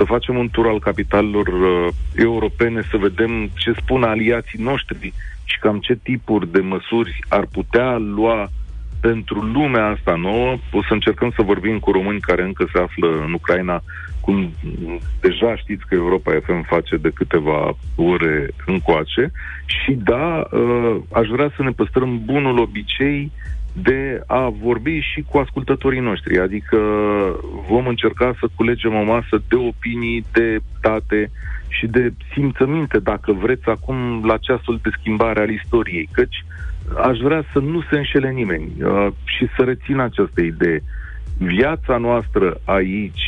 să facem un tur al capitalelor uh, europene, să vedem ce spun aliații noștri și cam ce tipuri de măsuri ar putea lua pentru lumea asta nouă. O să încercăm să vorbim cu români care încă se află în Ucraina, cum deja știți că Europa FM face de câteva ore încoace. Și da, uh, aș vrea să ne păstrăm bunul obicei de a vorbi și cu ascultătorii noștri. Adică vom încerca să culegem o masă de opinii, de date și de simțăminte, dacă vreți, acum la ceasul de schimbare al istoriei. Căci aș vrea să nu se înșele nimeni uh, și să rețină această idee. Viața noastră aici,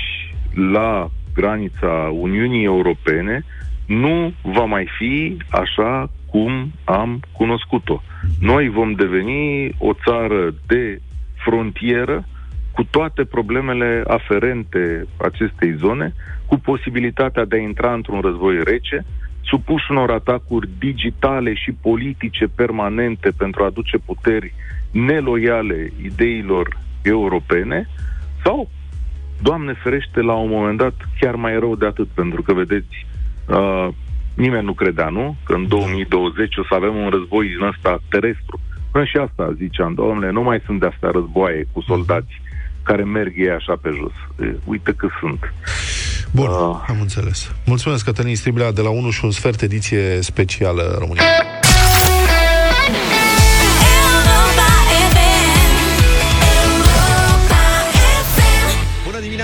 la granița Uniunii Europene, nu va mai fi așa cum am cunoscut-o. Noi vom deveni o țară de frontieră cu toate problemele aferente acestei zone, cu posibilitatea de a intra într-un război rece, supuși unor atacuri digitale și politice permanente pentru a aduce puteri neloiale ideilor europene, sau, Doamne ferește, la un moment dat, chiar mai rău de atât, pentru că, vedeți, uh, Nimeni nu credea, nu? Că în 2020 o să avem un război din ăsta terestru. Până și asta ziceam, domnule, nu mai sunt de astea războaie cu soldați care merg ei așa pe jos. E, uite că sunt.
Bun, uh. am înțeles. Mulțumesc, Cătălin Striblea, de la 1 și un sfert, ediție specială România.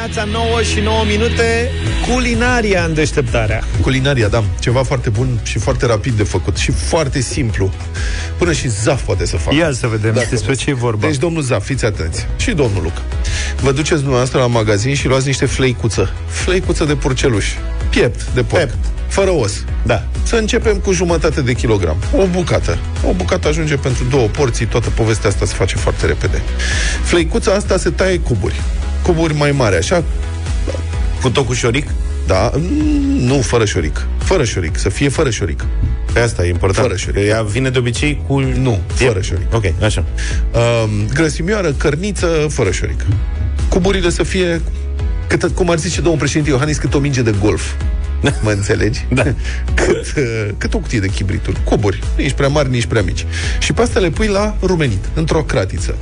Dimineața, 9 și 9 minute, culinaria în deșteptarea.
Culinaria, da, ceva foarte bun și foarte rapid de făcut și foarte simplu. Până și Zaf poate să facă.
Ia să vedem Dacă despre ce e vorba.
Deci, domnul Zaf, fiți atenți. Și domnul Luc. Vă duceți dumneavoastră la magazin și luați niște fleicuță. Fleicuță de purceluș. Piept de porc. Piept. Fără os.
Da.
Să începem cu jumătate de kilogram. O bucată. O bucată ajunge pentru două porții. Toată povestea asta se face foarte repede. Fleicuța asta se taie cuburi cuburi mai mari, așa.
Cu tot cu șoric?
Da, nu fără șoric. Fără șoric, să fie fără șoric.
Pe asta e important.
Fără șorică.
Că ea vine de obicei cu...
Nu, fără șorică.
Ok, așa.
Um, grăsimioară, cărniță, fără șorică. Cuburile să fie, cât, cum ar zice domnul președinte Iohannis, cât o minge de golf. Mă înțelegi?
Da.
Cât, uh, cât o cutie de chibrituri. Cuburi. Nici prea mari, nici prea mici. Și pe asta le pui la rumenit, într-o cratiță.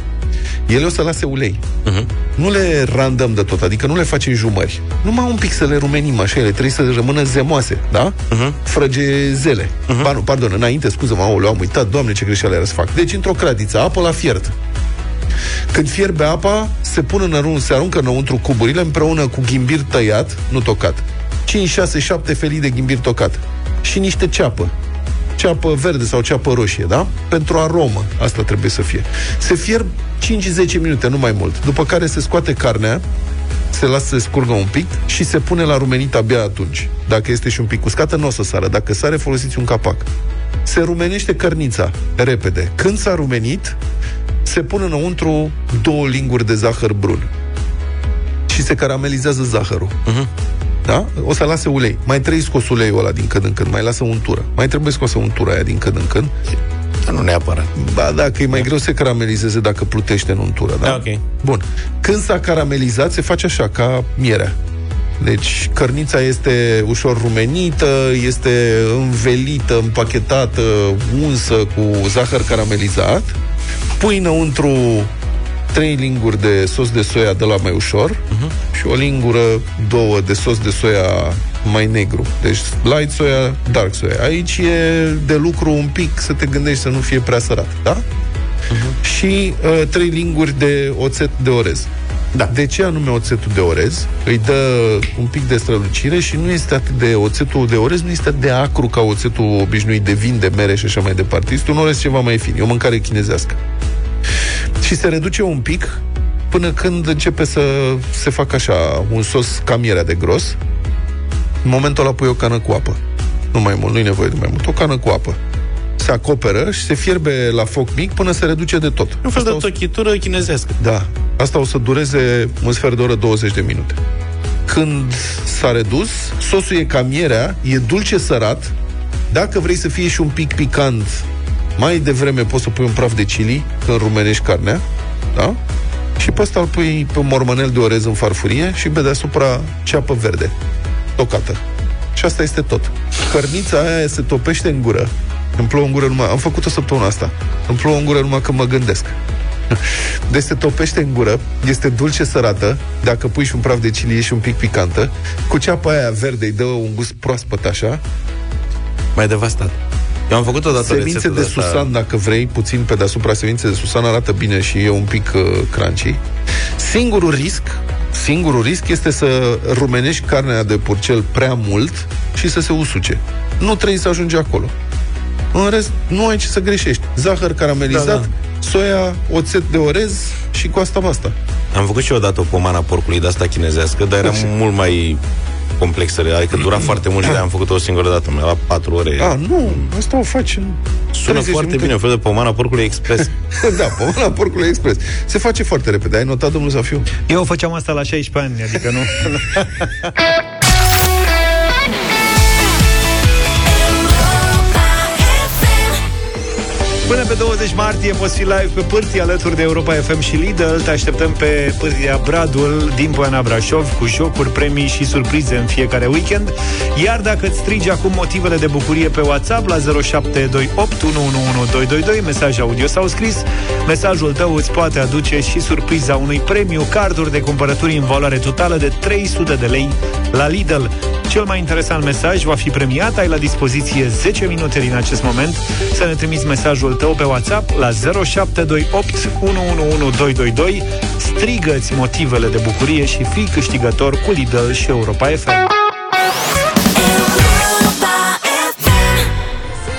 Ele o să lase ulei.
Uh-huh.
Nu le randăm de tot, adică nu le facem jumări. Numai un pic să le rumenim așa, ele trebuie să rămână zemoase, da?
Uh-huh.
Frăgezele. Uh-huh. Ba, nu, pardon, înainte, scuză-mă, aoleu, am uitat, doamne, ce greșeală era să fac. Deci, într-o cratiță, apă la fiert. Când fierbe apa, se pun înăuntru, se aruncă înăuntru cuburile împreună cu ghimbir tăiat, nu tocat. 5, 6, 7 felii de ghimbir tocat. Și niște ceapă. Ceapă verde sau ceapă roșie, da? Pentru aromă, asta trebuie să fie. Se fierb 5-10 minute, nu mai mult. După care se scoate carnea, se lasă să scurgă un pic și se pune la rumenit abia atunci. Dacă este și un pic uscată, nu o să sară. Dacă sare, folosiți un capac. Se rumenește cărnița repede. Când s-a rumenit, se pun înăuntru două linguri de zahăr brun. Și se caramelizează zahărul.
Uh-huh.
Da? O să lase ulei. Mai trebuie scos uleiul ăla din când în când. Mai lasă untură. Mai trebuie scosă untura aia din când în când.
Dar nu neapărat.
Ba da, că e mai greu să caramelizeze dacă plutește în untură, da?
Da, ok.
Bun. Când s-a caramelizat, se face așa, ca mierea. Deci, cărnița este ușor rumenită, este învelită, împachetată, unsă cu zahăr caramelizat. Pui înăuntru trei linguri de sos de soia de la mai ușor uh-huh. și o lingură, două de sos de soia mai negru. Deci light soia, dark soia. Aici e de lucru un pic să te gândești să nu fie prea sărat, da? Uh-huh. Și uh, trei linguri de oțet de orez. Da. De ce anume oțetul de orez? Îi dă un pic de strălucire și nu este atât de... Oțetul de orez nu este atât de acru ca oțetul obișnuit de vin, de mere și așa mai departe. Este un orez ceva mai fin. E o mâncare chinezească. Și se reduce un pic până când începe să se facă așa un sos cam mierea de gros. În momentul ăla pui o cană cu apă. Nu mai mult, nu-i nevoie de mai mult. O cană cu apă. Se acoperă și se fierbe la foc mic până se reduce de tot.
Un fel
Asta
de
o să-
tochitură chinezească.
Da. Asta o să dureze un sfert de oră, 20 de minute. Când s-a redus, sosul e ca mierea, e dulce sărat. Dacă vrei să fie și un pic picant, mai devreme poți să pui un praf de chili când rumenești carnea, da? Și pe ăsta îl pui pe un mormănel de orez în farfurie și pe deasupra ceapă verde, tocată. Și asta este tot. Cărnița aia se topește în gură. Îmi plouă în gură numai... Am făcut o săptămână asta. Îmi plouă în gură numai când mă gândesc. Deci se topește în gură, este dulce sărată, dacă pui și un praf de chili e și un pic picantă, cu ceapa aia verde îi dă un gust proaspăt așa,
Mai devastat. Eu am făcut odată
semințe
rețetă
de
asta.
susan, dacă vrei, puțin pe deasupra semințe de susan arată bine și e un pic uh, crunchy. Singurul risc, singurul risc este să rumenești carnea de purcel prea mult și să se usuce. Nu trebuie să ajungi acolo. În rest, nu ai ce să greșești. Zahăr caramelizat,
Da,
da,
da.
da. soia, oțet de orez și cu asta basta.
Am făcut și eu odată o pomana porcului de asta chinezească, dar era mult mai complexă, adică dura foarte mult și de am făcut o singură dată, la 4 ore.
A, nu, asta o faci în
Sună
30
foarte
minute.
bine, un fel de pomana porcului expres.
da, pomana porcului expres. Se face foarte repede. Ai notat, domnul Zafiu?
Eu făceam asta la 16 ani, adică nu... Până pe 20 martie poți fi live pe pârtii alături de Europa FM și Lidl. Te așteptăm pe pârtia Bradul din Poiana Brașov cu jocuri, premii și surprize în fiecare weekend. Iar dacă îți strigi acum motivele de bucurie pe WhatsApp la 0728 111222, mesaj audio sau scris, mesajul tău îți poate aduce și surpriza unui premiu, carduri de cumpărături în valoare totală de 300 de lei la Lidl. Cel mai interesant mesaj va fi premiat. Ai la dispoziție 10 minute din acest moment să ne trimiți mesajul tău pe WhatsApp la 0728 111222. Strigă-ți motivele de bucurie și fii câștigător cu Lidl și Europa FM.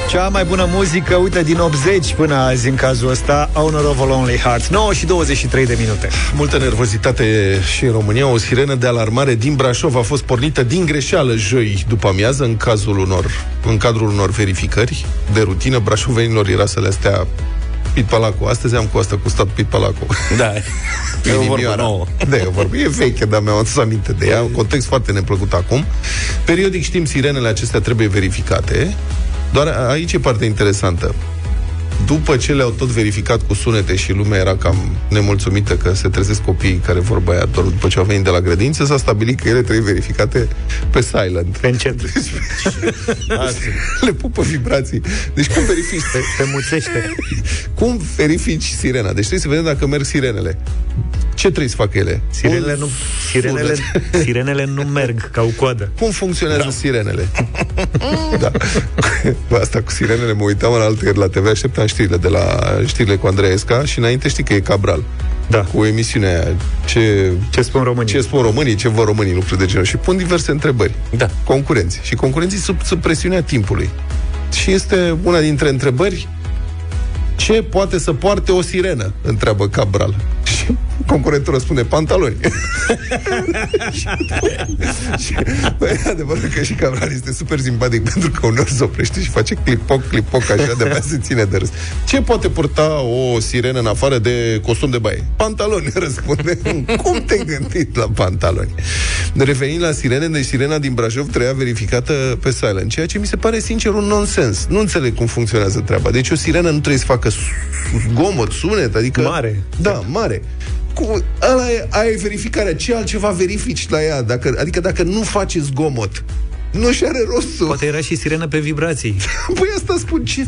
Cea mai bună muzică, uite, din 80 până azi în cazul ăsta, Honor of a Lonely Heart. 9 și 23 de minute.
Multă nervozitate și în România. O sirenă de alarmare din Brașov a fost pornită din greșeală joi după amiază în, cazul unor, în cadrul unor verificări de rutină. Brașovenilor era să le stea Pit Palacu. Astăzi am cu asta cu stat Pit Palacu.
Da. E o vorbă
Inimioara.
nouă.
Da, e o vorbă. E veche, dar mi-am adus aminte de ea. Un context foarte neplăcut acum. Periodic știm, sirenele acestea trebuie verificate Doar a- aici e partea interesantă. După ce le-au tot verificat cu sunete și lumea era cam nemulțumită că se trezesc copiii care vor băiat doar după ce au venit de la grădință, s-a stabilit că ele trebuie verificate pe silent.
Pe încet.
le pupă vibrații. Deci cum verifici?
Pe, pe muțește.
Cum verifici sirena? Deci trebuie să vedem dacă merg sirenele. Ce trebuie să facă ele?
Sirenele nu, sirenele,
Sunet.
sirenele nu merg ca o coadă.
Cum funcționează da. sirenele? da. Bă, Asta cu sirenele mă uitam în alte la TV, așteptam știrile de la știrile cu Andreesca și înainte știi că e Cabral.
Da.
Cu emisiunea aia. Ce,
ce spun românii?
Ce spun românii, ce vor românii, lucruri de genul. Și pun diverse întrebări.
Da.
Concurenții. Și concurenții sub, sub presiunea timpului. Și este una dintre întrebări ce poate să poarte o sirenă? Întreabă Cabral. Și concurentul răspunde pantaloni. și, băi, e adevărat că și Cabral este super simpatic pentru că uneori se oprește și face clipoc, clipoc, așa, de se ține de râs. Ce poate purta o sirenă în afară de costum de baie? Pantaloni, răspunde. Cum te-ai gândit la pantaloni? Revenind la sirene, deci sirena din Brașov treia verificată pe silent, ceea ce mi se pare sincer un nonsens. Nu înțeleg cum funcționează treaba. Deci o sirenă nu trebuie să facă zgomot, sunet, adică...
Mare.
Da, mare. Cu, ăla e, aia e verificarea. Ce altceva verifici la ea? Dacă, adică dacă nu faci zgomot, nu și are rostul.
Poate era și sirenă pe vibrații.
Păi asta spun, ce,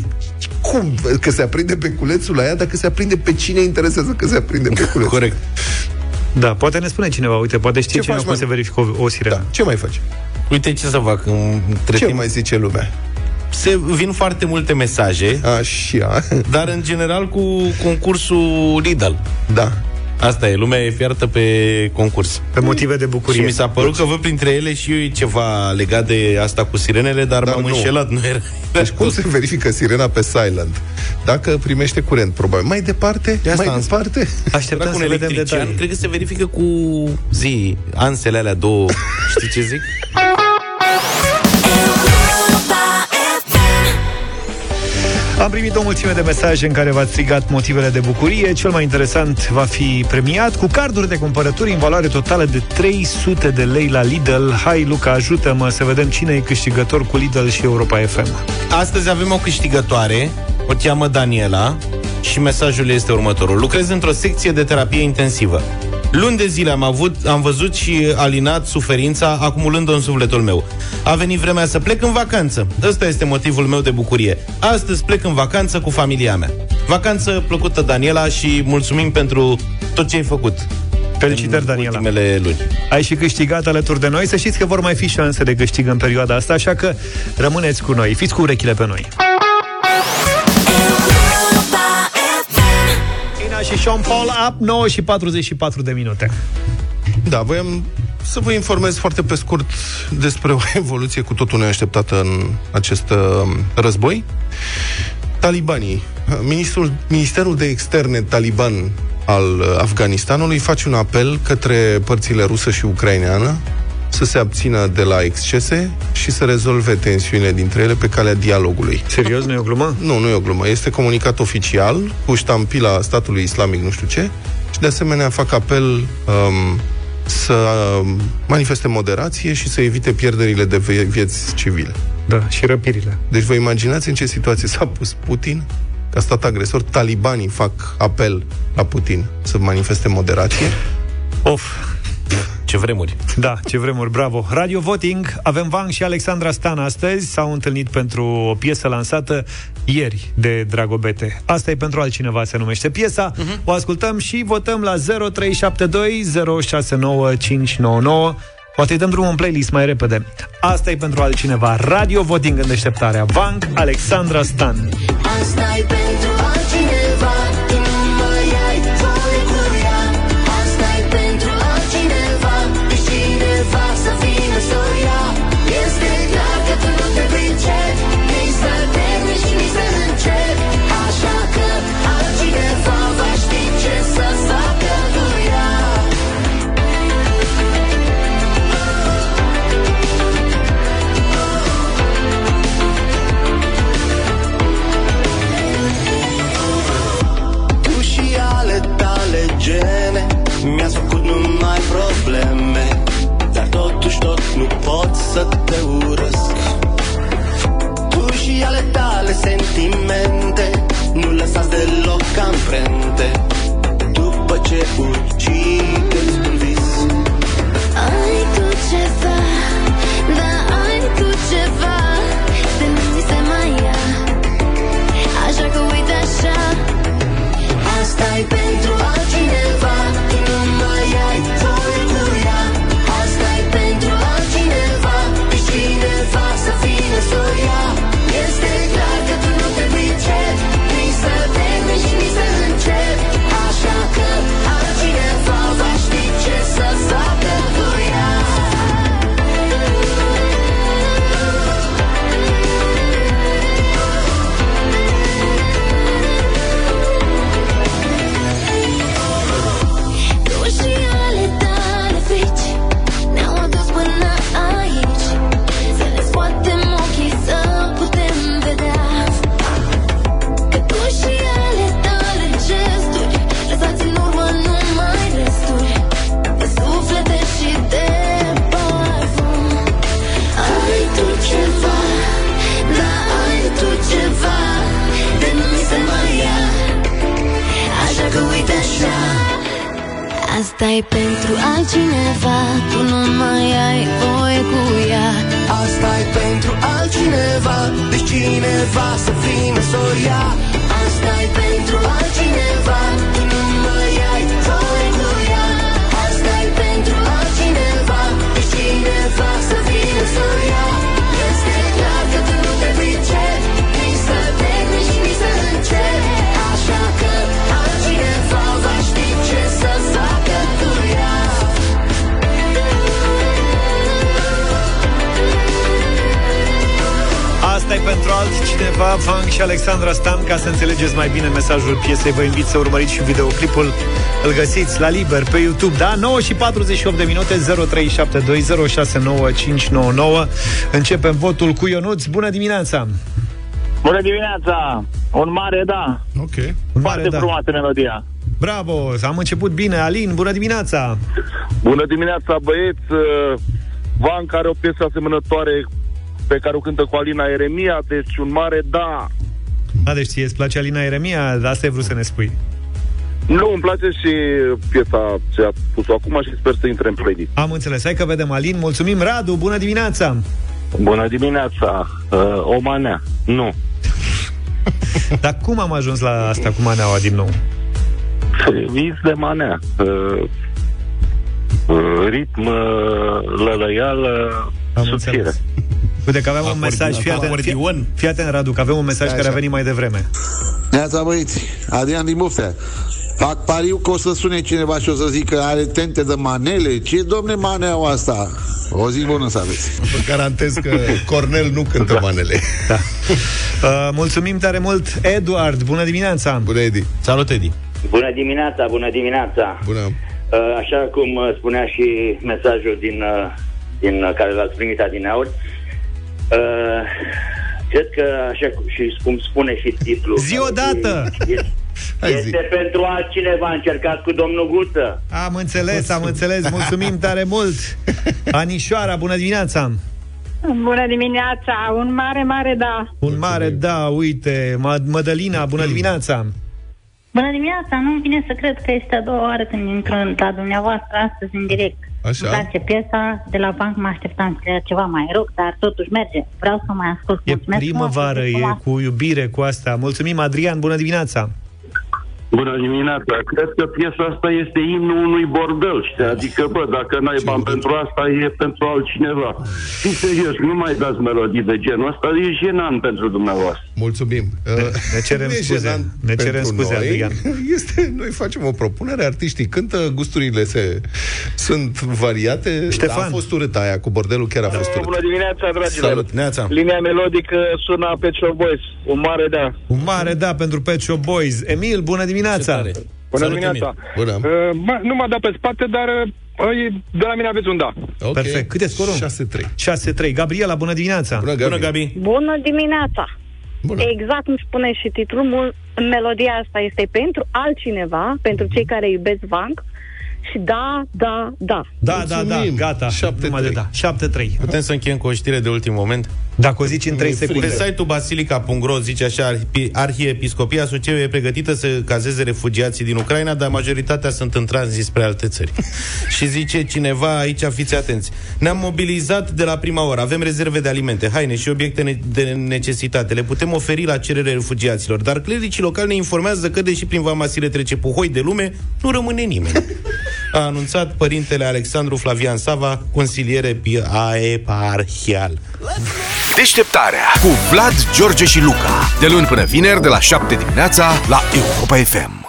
cum? Că se aprinde pe culețul la ea, dacă se aprinde pe cine interesează că se aprinde pe culețul.
Corect.
Da, poate ne spune cineva, uite, poate știe
Ce
cineva
faci,
cum
mai?
se verifică o, o sirenă.
Da. Ce mai faci?
Uite ce să fac. Între
Ce
timp,
mai zice lumea?
se vin foarte multe mesaje,
Așa.
dar în general cu concursul Lidl.
Da.
Asta e, lumea e fiartă pe concurs.
Pe motive de bucurie.
Și mi s-a părut că văd printre ele și ceva legat de asta cu sirenele, dar,
Dar
m-am
nu.
înșelat. Nu era,
Deci cum se verifică sirena pe silent? Dacă primește curent, probabil. Mai departe?
De asta
mai
am
departe?
Așteptăm
Era cu
să
un
vedem
electrician,
detalii.
cred că se verifică cu zi, ansele alea două, știi ce zic?
Am primit o mulțime de mesaje în care v-ați strigat motivele de bucurie. Cel mai interesant va fi premiat cu carduri de cumpărături în valoare totală de 300 de lei la Lidl. Hai, Luca, ajută-mă să vedem cine e câștigător cu Lidl și Europa FM.
Astăzi avem o câștigătoare, o cheamă Daniela și mesajul este următorul. Lucrez într-o secție de terapie intensivă. Luni de zile am avut, am văzut și alinat suferința acumulând-o în sufletul meu. A venit vremea să plec în vacanță. Ăsta este motivul meu de bucurie. Astăzi plec în vacanță cu familia mea. Vacanță plăcută, Daniela, și mulțumim pentru tot ce ai făcut.
Felicitări,
în
Daniela.
ultimele luni.
Ai și câștigat alături de noi. Să știți că vor mai fi șanse de câștig în perioada asta, așa că rămâneți cu noi. Fiți cu urechile pe noi. Și Sean Paul up 9 și 44 de minute.
Da, voiam să vă informez foarte pe scurt despre o evoluție cu totul neașteptată în acest uh, război. Talibanii, ministrul, Ministerul de Externe taliban al uh, Afganistanului face un apel către părțile rusă și ucraineană să se abțină de la excese și să rezolve tensiunile dintre ele pe calea dialogului.
Serios, nu e o glumă?
Nu, nu e o glumă. Este comunicat oficial cu ștampila statului islamic nu știu ce și de asemenea fac apel um, să um, manifeste moderație și să evite pierderile de vie- vieți civile.
Da, și răpirile.
Deci vă imaginați în ce situație s-a pus Putin ca stat agresor, talibanii fac apel la Putin să manifeste moderație.
Of,
Ce vremuri.
Da, ce vremuri, bravo. Radio Voting, avem Vang și Alexandra Stan astăzi, s-au întâlnit pentru o piesă lansată ieri de Dragobete. Asta e pentru altcineva, se numește piesa. Uh-huh. O ascultăm și votăm la 0372069599. Poate îi dăm drumul în playlist mai repede. Asta e pentru altcineva. Radio Voting în deșteptarea. Vang, Alexandra Stan.
Asta e pentru altcineva, Fang și Alexandra Stan Ca să înțelegeți mai bine mesajul piesei Vă invit să urmăriți și videoclipul Îl găsiți la liber pe YouTube Da, 9 și 48 de minute 0372069599 Începem votul cu Ionuț Bună dimineața!
Bună dimineața! Un mare da.
Ok.
Un
Foarte
mare da.
frumoasă melodia.
Bravo, am început bine Alin, bună dimineața!
Bună dimineața, băieți! Uh, Van are o piesă asemănătoare pe care o cântă cu Alina Eremia, deci un mare da.
A, deci ție îți place Alina Eremia? Asta ai vrut să ne spui
Nu, îmi place și piesa ce a pus-o acum și sper să intre în playlist.
Am înțeles, hai că vedem Alin Mulțumim, Radu, bună dimineața!
Bună dimineața! Uh, o manea. Nu.
Dar cum am ajuns la asta cu maneaua din nou?
Vis de manea. Uh, uh, ritm, uh, lălăială,
Am
subțire.
înțeles. Uite că aveam un mesaj, fii atent, fii, fii atent, Radu, că avem un mesaj
Da,
care a
așa.
venit mai devreme.
Neața băieți, Adrian din Buftea Fac pariu că o să sune cineva și o să zică are tente de manele Ce domne maneaua asta? O zi bună să aveți
Vă garantez că Cornel nu cântă manele.
Da. Uh, mulțumim tare mult, Eduard, bună dimineața!
Bună, Edi!
Salut, Edi!
Bună dimineața, bună dimineața.
Bună!
Uh, Așa cum uh, spunea și mesajul din, uh, din uh, care l-ați primit adineauri, uh, cred că, așa cum- și cum spune și titlul...
Zi odată!
Este, este pentru altcineva încercat cu domnul Guță.
Am înțeles, am înțeles, mulțumim tare mult! Anișoara, bună dimineața!
Bună dimineața, un mare, mare da.
Un mare da, uite, Ma- Mădălina, bună dimineața!
Bună dimineața, nu-mi vine să cred că este a doua oară când intru la dumneavoastră astăzi în direct.
Așa?
Îmi place piesa, de la banc mă așteptam la ceva mai rog, dar totuși merge. Vreau să mai ascult.
E
Mulțumesc
primăvară,
frumos,
e
frumos.
cu iubire, cu asta. Mulțumim, Adrian, bună dimineața!
Bună dimineața! Cred că piesa asta este imnul unui bordel, știi? Adică, bă, dacă n-ai bani pentru asta, e pentru altcineva. Fiți serios, nu mai dați melodii de genul ăsta, e jenant pentru dumneavoastră.
Mulțumim.
Ne cerem
Nu e
scuze.
jenant
Ne cerem
pentru
scuze,
noi.
Adrian.
Este, noi facem o propunere, artiștii cântă, gusturile se sunt variate.
Ștefan.
A fost urât aia cu bordelul, chiar a fost urât.
Bună dimineața, dragilor!
Salut, Neața.
Linia melodică sună Pet Shop Boys. Un mare da.
Un mare da pentru Pet Shop Boys. Emil, bună dimineața!
Bună dimineața!
Bună.
Uh, mă, nu m-a dat pe spate, dar uh, de la mine aveți un da.
Ok.
Perfect. Cât e scorul?
6-3.
6-3. Gabriela, bună dimineața!
Bună, Gabi.
Bună, Gabi!
Bună dimineața!
Bună.
Exact cum spune și titlul, mul- melodia asta este pentru altcineva, pentru cei care iubesc Vank Și da, da, da.
Da, da, da, gata. 7 numai de da. 7-3.
Putem să încheiem cu o știre de ultim moment?
Dacă o zici în 3 secunde.
Pe site-ul basilica.ro zice așa, "Arhi- Arhiepiscopia Suceava e pregătită să cazeze refugiații din Ucraina, dar majoritatea sunt în tranzit spre alte țări. și zice cineva, aici fiți atenți, ne-am mobilizat de la prima oră, avem rezerve de alimente, haine și obiecte ne- de necesitate, le putem oferi la cerere refugiaților, dar clericii locali ne informează că, deși prin Vamasile trece puhoi de lume, nu rămâne nimeni. A anunțat părintele Alexandru Flavian Sava, consiliere pi- aeparhial.
Deșteptarea cu Vlad, George și Luca. De luni până vineri, de la 7 dimineața, la Europa FM.